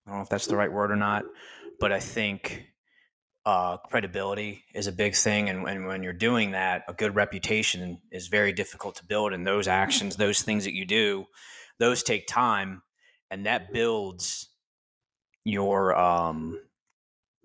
I don't know if that's the right word or not, but I think uh, credibility is a big thing, and, and when you're doing that, a good reputation is very difficult to build. And those actions, those things that you do, those take time, and that builds your. Um,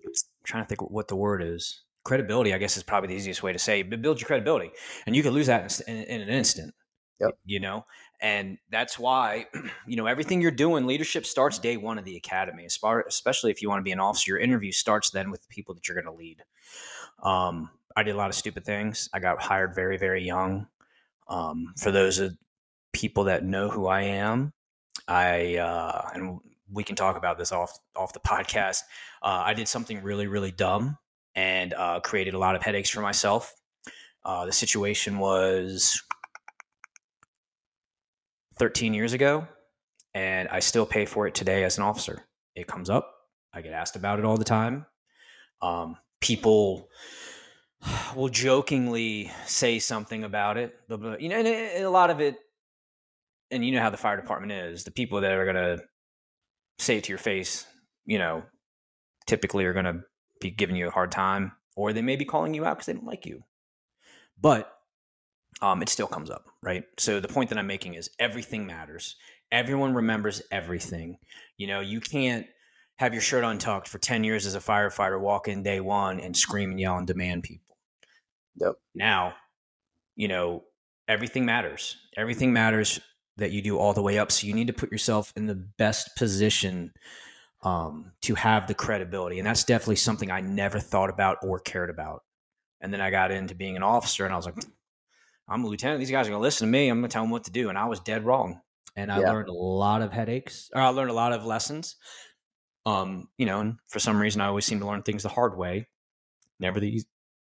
I'm trying to think what the word is. Credibility, I guess, is probably the easiest way to say. But build your credibility, and you can lose that in, in, in an instant. Yep. You know, and that's why, you know, everything you're doing, leadership starts day one of the academy, especially if you want to be an officer. Your interview starts then with the people that you're going to lead. Um, I did a lot of stupid things. I got hired very, very young. Um, for those of people that know who I am, I, uh, and we can talk about this off, off the podcast. Uh, I did something really, really dumb and uh, created a lot of headaches for myself. Uh, the situation was 13 years ago, and I still pay for it today as an officer. It comes up. I get asked about it all the time. Um, people will jokingly say something about it, you know, and, and a lot of it, and you know how the fire department is. The people that are going to say it to your face, you know, typically are going to be giving you a hard time, or they may be calling you out because they don't like you. But um, it still comes up, right? So the point that I'm making is everything matters. Everyone remembers everything. You know, you can't have your shirt untucked for 10 years as a firefighter, walk in day one and scream and yell and demand people. Yep. Now, you know, everything matters. Everything matters that you do all the way up. So you need to put yourself in the best position um, to have the credibility. And that's definitely something I never thought about or cared about. And then I got into being an officer and I was like, I'm a lieutenant. These guys are going to listen to me. I'm going to tell them what to do. And I was dead wrong. And I yeah. learned a lot of headaches, or I learned a lot of lessons. Um, you know, and for some reason, I always seem to learn things the hard way, never the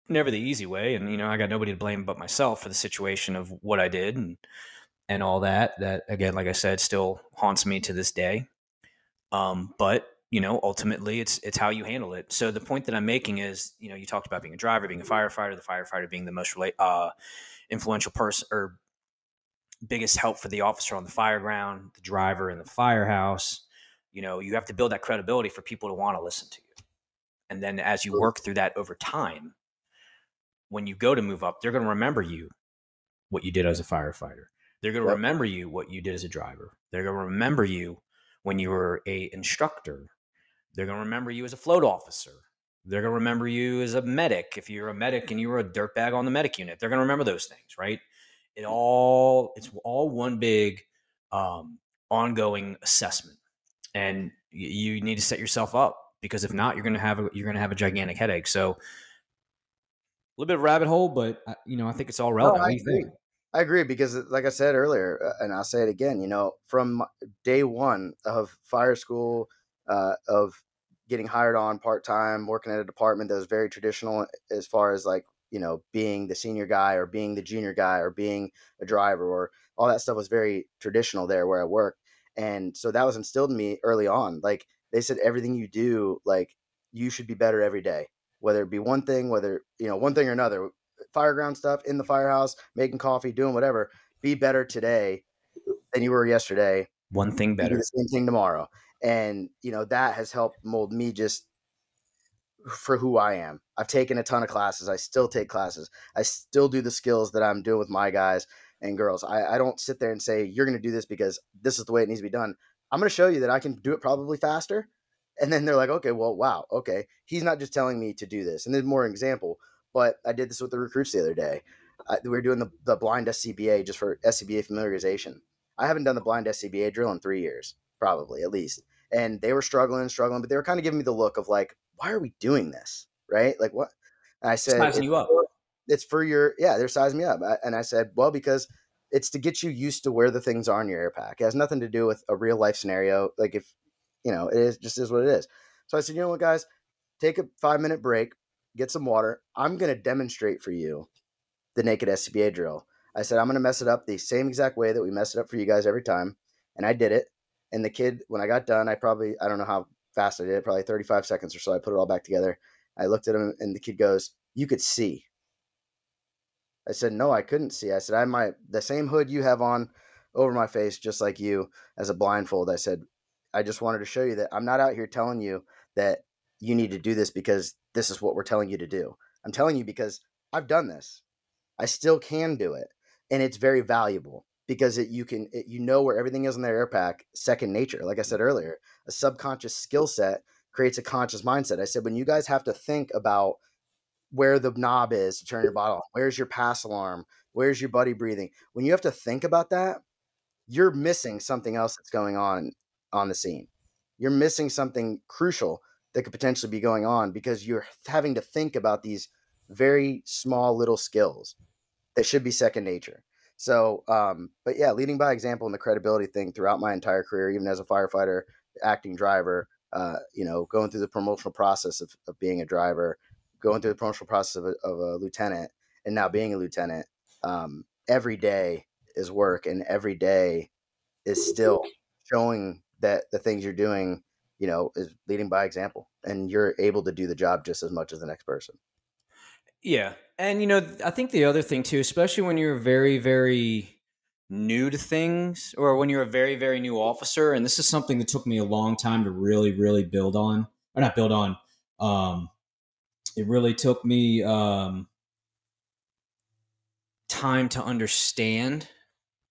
never the easy way. And you know, I got nobody to blame but myself for the situation of what I did and and all that. That again, like I said, still haunts me to this day. Um, but you know, ultimately, it's it's how you handle it. So the point that I'm making is, you know, you talked about being a driver, being a firefighter, the firefighter being the most relate. Uh, influential person or biggest help for the officer on the fire ground, the driver in the firehouse. You know, you have to build that credibility for people to want to listen to you. And then as you work through that over time, when you go to move up, they're going to remember you what you did as a firefighter. They're going to yep. remember you what you did as a driver. They're going to remember you when you were a instructor. They're going to remember you as a float officer. They're going to remember you as a medic. If you're a medic and you were a dirtbag on the medic unit, they're going to remember those things, right? It all it's all one big um, ongoing assessment, and you need to set yourself up because if not, you're going to have a, you're going to have a gigantic headache. So a little bit of rabbit hole, but uh, you know I think it's all relevant. No, I agree. I agree because, like I said earlier, uh, and I'll say it again. You know, from day one of fire school, uh, of getting hired on part time, working at a department that was very traditional eh, as far as like, you know, being the senior guy or being the junior guy or being a driver or all that stuff was very traditional there where I worked. And so that was instilled in me early on. Like they said, everything you do, like you should be better every day, whether it be one thing, whether, you know, one thing or another, fireground stuff in the firehouse, making coffee, doing whatever, be better today than you were yesterday. One thing better. the same thing tomorrow and you know that has helped mold me just for who I am. I've taken a ton of classes. I still take classes. I still do the skills that I'm doing with my guys and girls. I, I don't sit there and say you're going to do this because this is the way it needs to be done. I'm going to show you that I can do it probably faster. And then they're like, okay, well, wow, okay. He's not just telling me to do this. And there's more example. But I did this with the recruits the other day. I, we were doing the, the blind SCBA just for SCBA familiarization. I haven't done the blind SCBA drill in three years, probably at least and they were struggling struggling, but they were kind of giving me the look of like, why are we doing this? Right? Like what? And I said, sizing you up. it's for your, yeah, they're sizing me up. And I said, well, because it's to get you used to where the things are in your air pack. It has nothing to do with a real life scenario. Like if, you know, it is just is what it is. So I said, you know what, guys, take a five minute break, get some water. I'm going to demonstrate for you the naked SCBA drill. I said, I'm going to mess it up the same exact way that we mess it up for you guys every time. And I did it. And the kid, when I got done, I probably, I don't know how fast I did it, probably 35 seconds or so. I put it all back together. I looked at him and the kid goes, You could see. I said, No, I couldn't see. I said, I might, the same hood you have on over my face, just like you, as a blindfold. I said, I just wanted to show you that I'm not out here telling you that you need to do this because this is what we're telling you to do. I'm telling you because I've done this. I still can do it, and it's very valuable because it, you can it, you know where everything is in their air pack. Second nature, like I said earlier, a subconscious skill set creates a conscious mindset. I said when you guys have to think about where the knob is to turn your bottle on, where's your pass alarm, where's your buddy breathing, when you have to think about that, you're missing something else that's going on on the scene. You're missing something crucial that could potentially be going on because you're having to think about these very small little skills that should be second nature. So, um, but yeah, leading by example and the credibility thing throughout my entire career, even as a firefighter, acting driver, uh, you know, going through the promotional process of, of being a driver, going through the promotional process of a, of a lieutenant, and now being a lieutenant, um, every day is work, and every day is still showing that the things you're doing, you know, is leading by example, and you're able to do the job just as much as the next person. Yeah, and you know, I think the other thing too, especially when you're very, very new to things or when you're a very very new officer and this is something that took me a long time to really really build on or not build on um it really took me um time to understand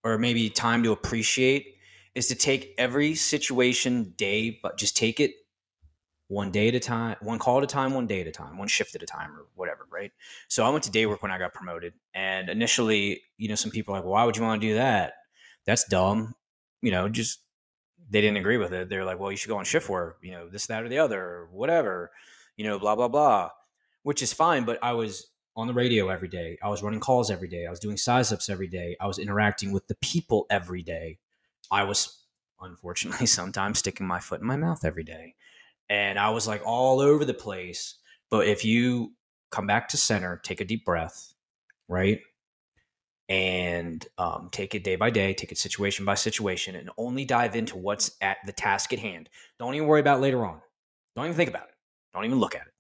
or maybe time to appreciate is to take every situation day but just take it one day at a time, one call at a time, one day at a time, one shift at a time, or whatever, right? So I went to day work when I got promoted, and initially, you know, some people are like, "Why would you want to do that? That's dumb." You know, just they didn't agree with it. They're like, "Well, you should go on shift work." You know, this, that, or the other, or whatever. You know, blah blah blah, which is fine. But I was on the radio every day. I was running calls every day. I was doing size ups every day. I was interacting with the people every day. I was unfortunately sometimes sticking my foot in my mouth every day and I was like all over the place. But if you come back to center, take a deep breath, right? And um, take it day by day, take it situation by situation, and only dive into what's at the task at hand. Don't even worry about later on. Don't even think about it. Don't even look at it.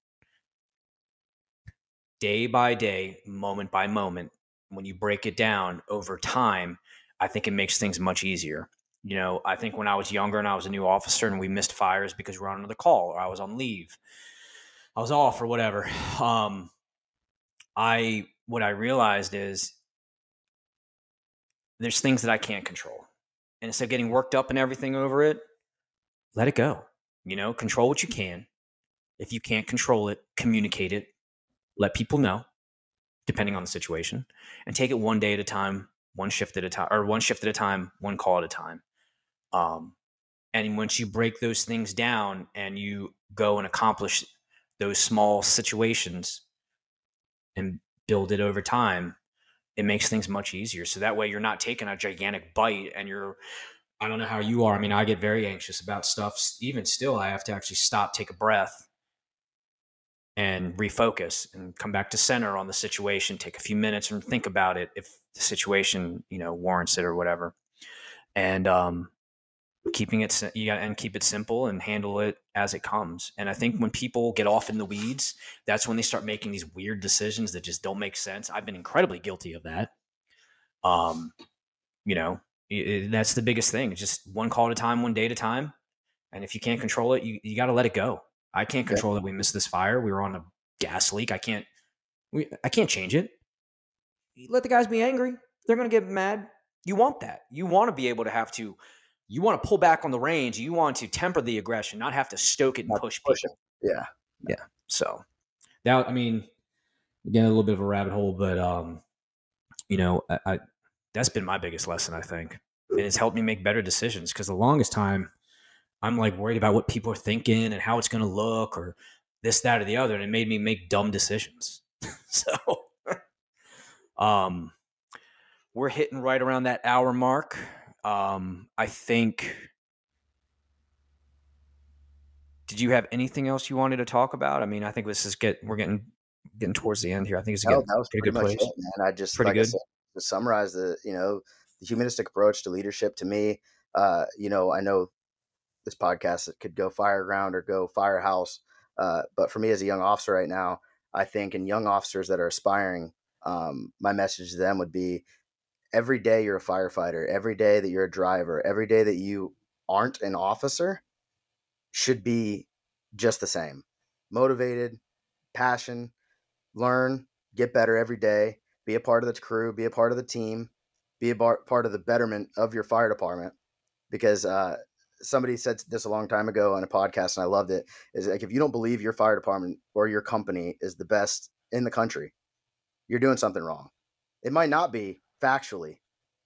Day by day, moment by moment, when you break it down over time, I think it makes things much easier. You know, I think when I was younger and I was a new officer and we missed fires because we were on another call or I was on leave, I was off or whatever. Um, I what I realized is there's things that I can't control, and instead of getting worked up and everything over it, let it go. You know, control what you can. If you can't control it, communicate it. Let people know, depending on the situation, and take it one day at a time, one shift at a time, or one shift at a time, one call at a time. Um, and once you break those things down and you go and accomplish those small situations and build it over time, it makes things much easier. So that way you're not taking a gigantic bite and you're, I don't know how you are. I mean, I get very anxious about stuff. Even still, I have to actually stop, take a breath, and refocus and come back to center on the situation, take a few minutes and think about it if the situation, you know, warrants it or whatever. And um, keeping it you got and keep it simple and handle it as it comes. And i think when people get off in the weeds that's when they start making these weird decisions that just don't make sense. I've been incredibly guilty of that. Um you know it, that's the biggest thing it's just one call at a time one day at a time. And if you can't control it you, you got to let it go. I can't control that we missed this fire. We were on a gas leak. I can't we i can't change it. Let the guys be angry. They're going to get mad. You want that. You want to be able to have to you want to pull back on the range. You want to temper the aggression, not have to stoke it and push, push people. It. Yeah. Yeah. So that, I mean, again, a little bit of a rabbit hole, but, um, you know, I, I that's been my biggest lesson, I think. And it's helped me make better decisions because the longest time I'm like worried about what people are thinking and how it's going to look or this, that, or the other. And it made me make dumb decisions. so, um, we're hitting right around that hour mark. Um, I think. Did you have anything else you wanted to talk about? I mean, I think this is get we're getting getting towards the end here. I think it's no, that was pretty, pretty much place. it, man. I just pretty like good. Said, to summarize the you know the humanistic approach to leadership to me. Uh, you know, I know this podcast it could go fireground or go firehouse, uh, but for me as a young officer right now, I think and young officers that are aspiring, um, my message to them would be every day you're a firefighter, every day that you're a driver, every day that you aren't an officer should be just the same. motivated, passion, learn, get better every day, be a part of the crew, be a part of the team, be a bar- part of the betterment of your fire department. Because uh, somebody said this a long time ago on a podcast, and I loved it. Is like if you don't believe your fire department or your company is the best in the country, you're doing something wrong. It might not be factually,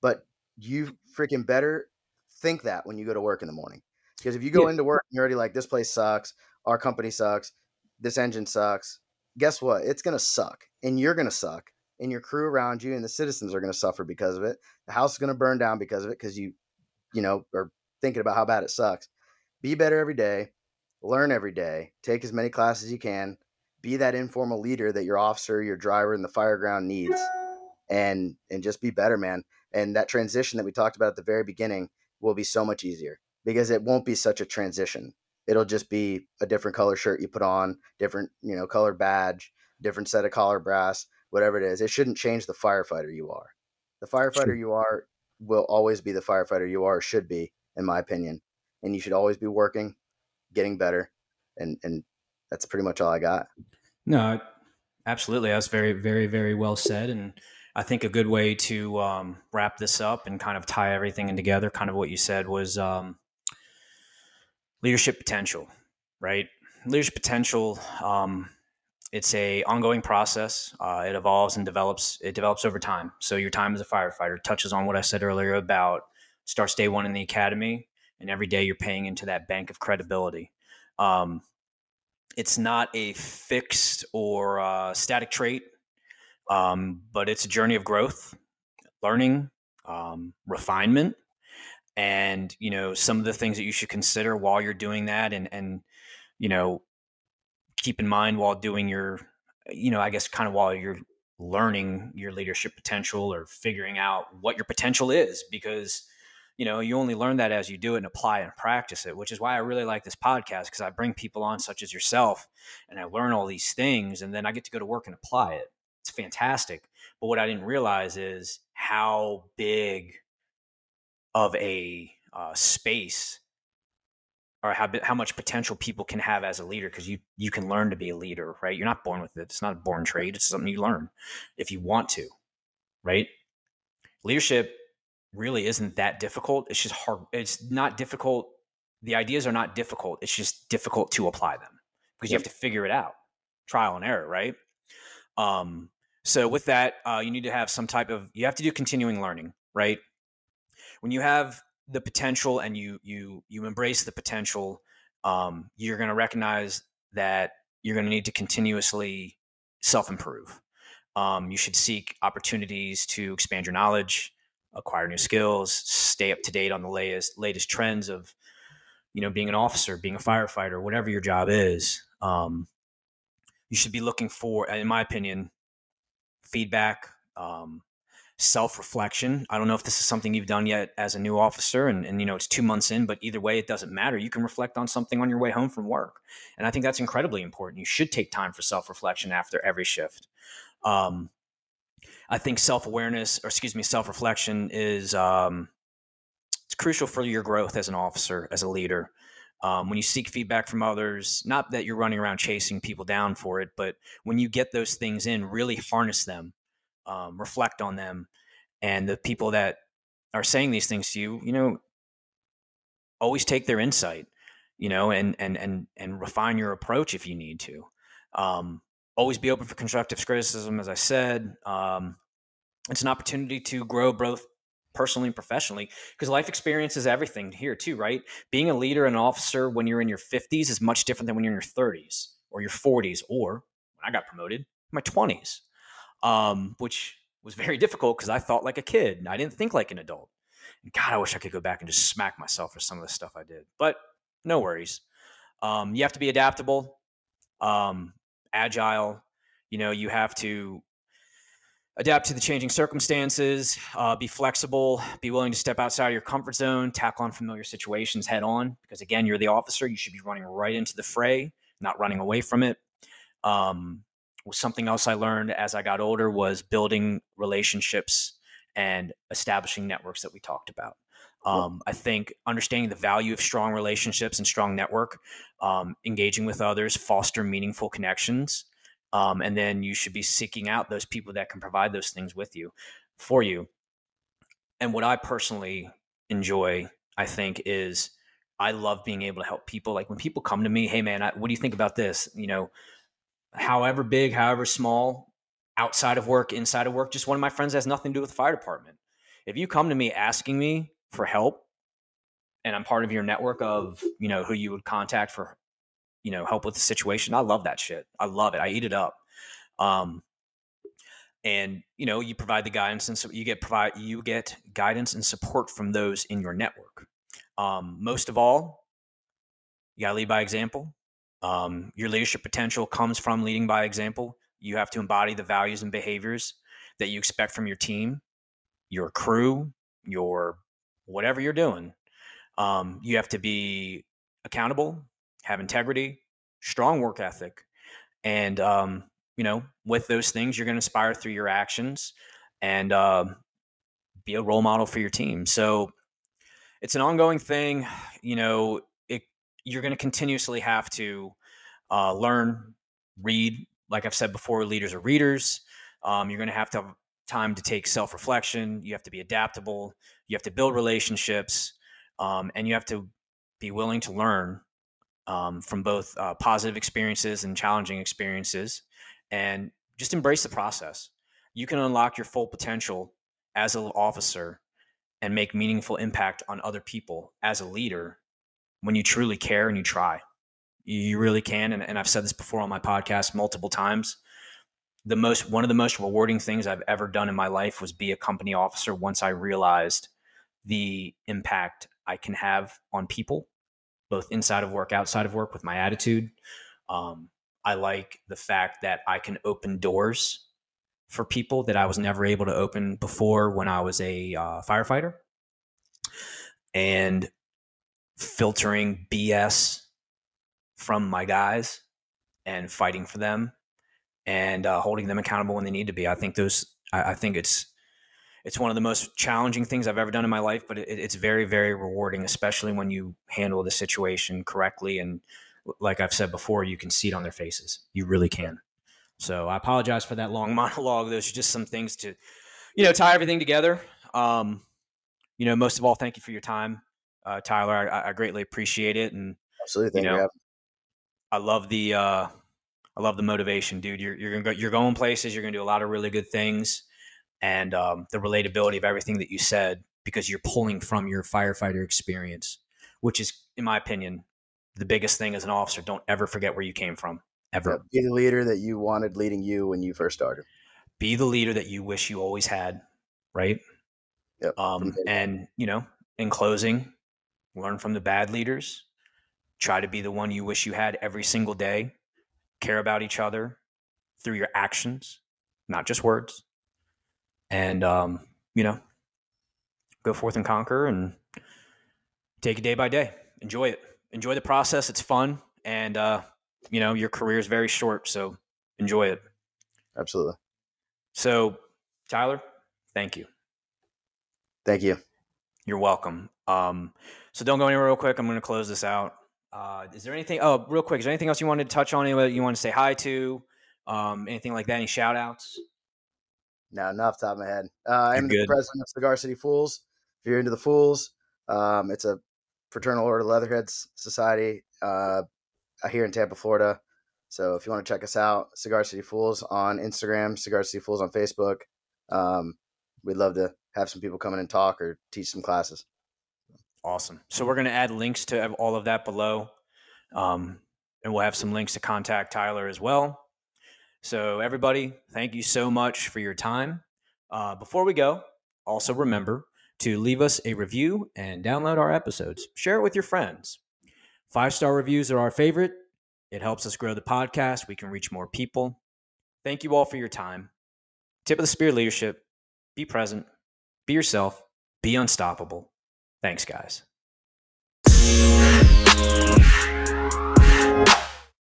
but you freaking better think that when you go to work in the morning. Because if you go yeah. into work and you're already like, this place sucks, our company sucks, this engine sucks, guess what? It's going to suck and you're going to suck and your crew around you and the citizens are going to suffer because of it. The house is going to burn down because of it because you, you know, are thinking about how bad it sucks. Be better every day, learn every day, take as many classes as you can, be that informal leader that your officer, your driver, and the fireground needs, and and just be better, man. And that transition that we talked about at the very beginning will be so much easier because it won't be such a transition. It'll just be a different color shirt you put on, different you know color badge, different set of collar brass, whatever it is. It shouldn't change the firefighter you are. The firefighter you are will always be the firefighter you are, should be, in my opinion. And you should always be working, getting better, and and that's pretty much all I got. No, absolutely. That's very, very, very well said. And I think a good way to um, wrap this up and kind of tie everything in together, kind of what you said was um, leadership potential, right? Leadership potential. Um, it's a ongoing process. Uh, it evolves and develops. It develops over time. So your time as a firefighter touches on what I said earlier about starts day one in the academy, and every day you're paying into that bank of credibility. Um, it's not a fixed or uh, static trait, um, but it's a journey of growth, learning, um, refinement, and you know some of the things that you should consider while you're doing that, and and you know keep in mind while doing your, you know, I guess kind of while you're learning your leadership potential or figuring out what your potential is, because you know you only learn that as you do it and apply and practice it which is why i really like this podcast because i bring people on such as yourself and i learn all these things and then i get to go to work and apply it it's fantastic but what i didn't realize is how big of a uh, space or how how much potential people can have as a leader because you you can learn to be a leader right you're not born with it it's not a born trait it's something you learn if you want to right leadership really isn't that difficult. It's just hard. It's not difficult. The ideas are not difficult. It's just difficult to apply them because yep. you have to figure it out, trial and error, right? Um, so with that, uh, you need to have some type of. You have to do continuing learning, right? When you have the potential and you you you embrace the potential, um, you're going to recognize that you're going to need to continuously self improve. Um, you should seek opportunities to expand your knowledge, acquire new skills, stay up to date on the latest latest trends of you know being an officer, being a firefighter, whatever your job is. Um, you should be looking for, in my opinion, feedback, um, self reflection. I don't know if this is something you've done yet as a new officer, and, and you know it's two months in, but either way, it doesn't matter. You can reflect on something on your way home from work, and I think that's incredibly important. You should take time for self reflection after every shift. Um, I think self awareness, or excuse me, self reflection is um, it's crucial for your growth as an officer, as a leader. Um, when you seek feedback from others, not that you're running around chasing people down for it, but when you get those things in, really harness them, um, reflect on them, and the people that are saying these things to you, you know, always take their insight, you know, and and and and refine your approach if you need to. Um, always be open for constructive criticism, as I said. Um, it's an opportunity to grow both personally and professionally because life experience is everything here too, right? Being a leader and an officer when you're in your 50s is much different than when you're in your 30s or your 40s or when I got promoted, my 20s, um, which was very difficult because I thought like a kid. And I didn't think like an adult. And God, I wish I could go back and just smack myself for some of the stuff I did. But no worries. Um, you have to be adaptable. Um, agile. You know, you have to adapt to the changing circumstances, uh, be flexible, be willing to step outside of your comfort zone, tackle unfamiliar situations head on. Because again, you're the officer, you should be running right into the fray, not running away from it. Um, something else I learned as I got older was building relationships and establishing networks that we talked about. Um, I think understanding the value of strong relationships and strong network, um, engaging with others, foster meaningful connections, um, and then you should be seeking out those people that can provide those things with you, for you. And what I personally enjoy, I think, is I love being able to help people. Like when people come to me, hey man, I, what do you think about this? You know, however big, however small, outside of work, inside of work, just one of my friends has nothing to do with the fire department. If you come to me asking me for help and I'm part of your network of, you know, who you would contact for, you know, help with the situation, I love that shit. I love it. I eat it up. Um, and you know you provide the guidance and so you get provide you get guidance and support from those in your network um, most of all you got to lead by example um, your leadership potential comes from leading by example you have to embody the values and behaviors that you expect from your team your crew your whatever you're doing um, you have to be accountable have integrity strong work ethic and um, you know, with those things, you're going to inspire through your actions and uh, be a role model for your team. So it's an ongoing thing. You know, it, you're going to continuously have to uh, learn, read. Like I've said before, leaders are readers. Um, you're going to have to have time to take self reflection. You have to be adaptable. You have to build relationships, um, and you have to be willing to learn um, from both uh, positive experiences and challenging experiences and just embrace the process. You can unlock your full potential as an officer and make meaningful impact on other people as a leader when you truly care and you try. You really can. And, and I've said this before on my podcast multiple times. The most one of the most rewarding things I've ever done in my life was be a company officer once I realized the impact I can have on people, both inside of work, outside of work, with my attitude. Um, I like the fact that I can open doors for people that I was never able to open before when I was a uh, firefighter. And filtering BS from my guys and fighting for them and uh, holding them accountable when they need to be. I think those. I, I, think it's it's one of the most challenging things I've ever done in my life, but it, it's very very rewarding, especially when you handle the situation correctly and like I've said before, you can see it on their faces. You really can. So I apologize for that long monologue. Those are just some things to, you know, tie everything together. Um, you know, most of all, thank you for your time, uh, Tyler. I, I, greatly appreciate it. And absolutely, you, know, you I love the, uh, I love the motivation, dude. You're you're gonna go, you're going places. You're gonna do a lot of really good things, and um, the relatability of everything that you said because you're pulling from your firefighter experience, which is, in my opinion, the biggest thing as an officer. Don't ever forget where you came from ever. Yeah, be the leader that you wanted leading you when you first started. Be the leader that you wish you always had right? Yep. um, and you know in closing learn from the bad leaders. Try to be the one you wish you had every single day. Care about each other through your actions not just words and um, you know go forth and conquer and take it day by day enjoy it enjoy the process. It's fun, and uh, you know your career is very short, so enjoy it. Absolutely. So, Tyler, thank you. Thank you. You're welcome. Um, so don't go anywhere real quick. I'm going to close this out. Uh, is there anything? Oh, real quick. Is there anything else you wanted to touch on? Anybody you want to say hi to? Um, anything like that? Any shout outs? No, not off the top of my head. Uh, I'm the president of Cigar City Fools. If you're into the Fools, um, it's a Fraternal Order Leatherheads Society uh, here in Tampa, Florida. So if you want to check us out, Cigar City Fools on Instagram, Cigar City Fools on Facebook. Um, we'd love to have some people come in and talk or teach some classes. Awesome. So we're going to add links to all of that below. Um, and we'll have some links to contact Tyler as well. So, everybody, thank you so much for your time. Uh, before we go, also remember to leave us a review and download our episodes. Share it with your friends. Five star reviews are our favorite. It helps us grow the podcast. We can reach more people. Thank you all for your time. Tip of the spear leadership be present, be yourself, be unstoppable. Thanks, guys.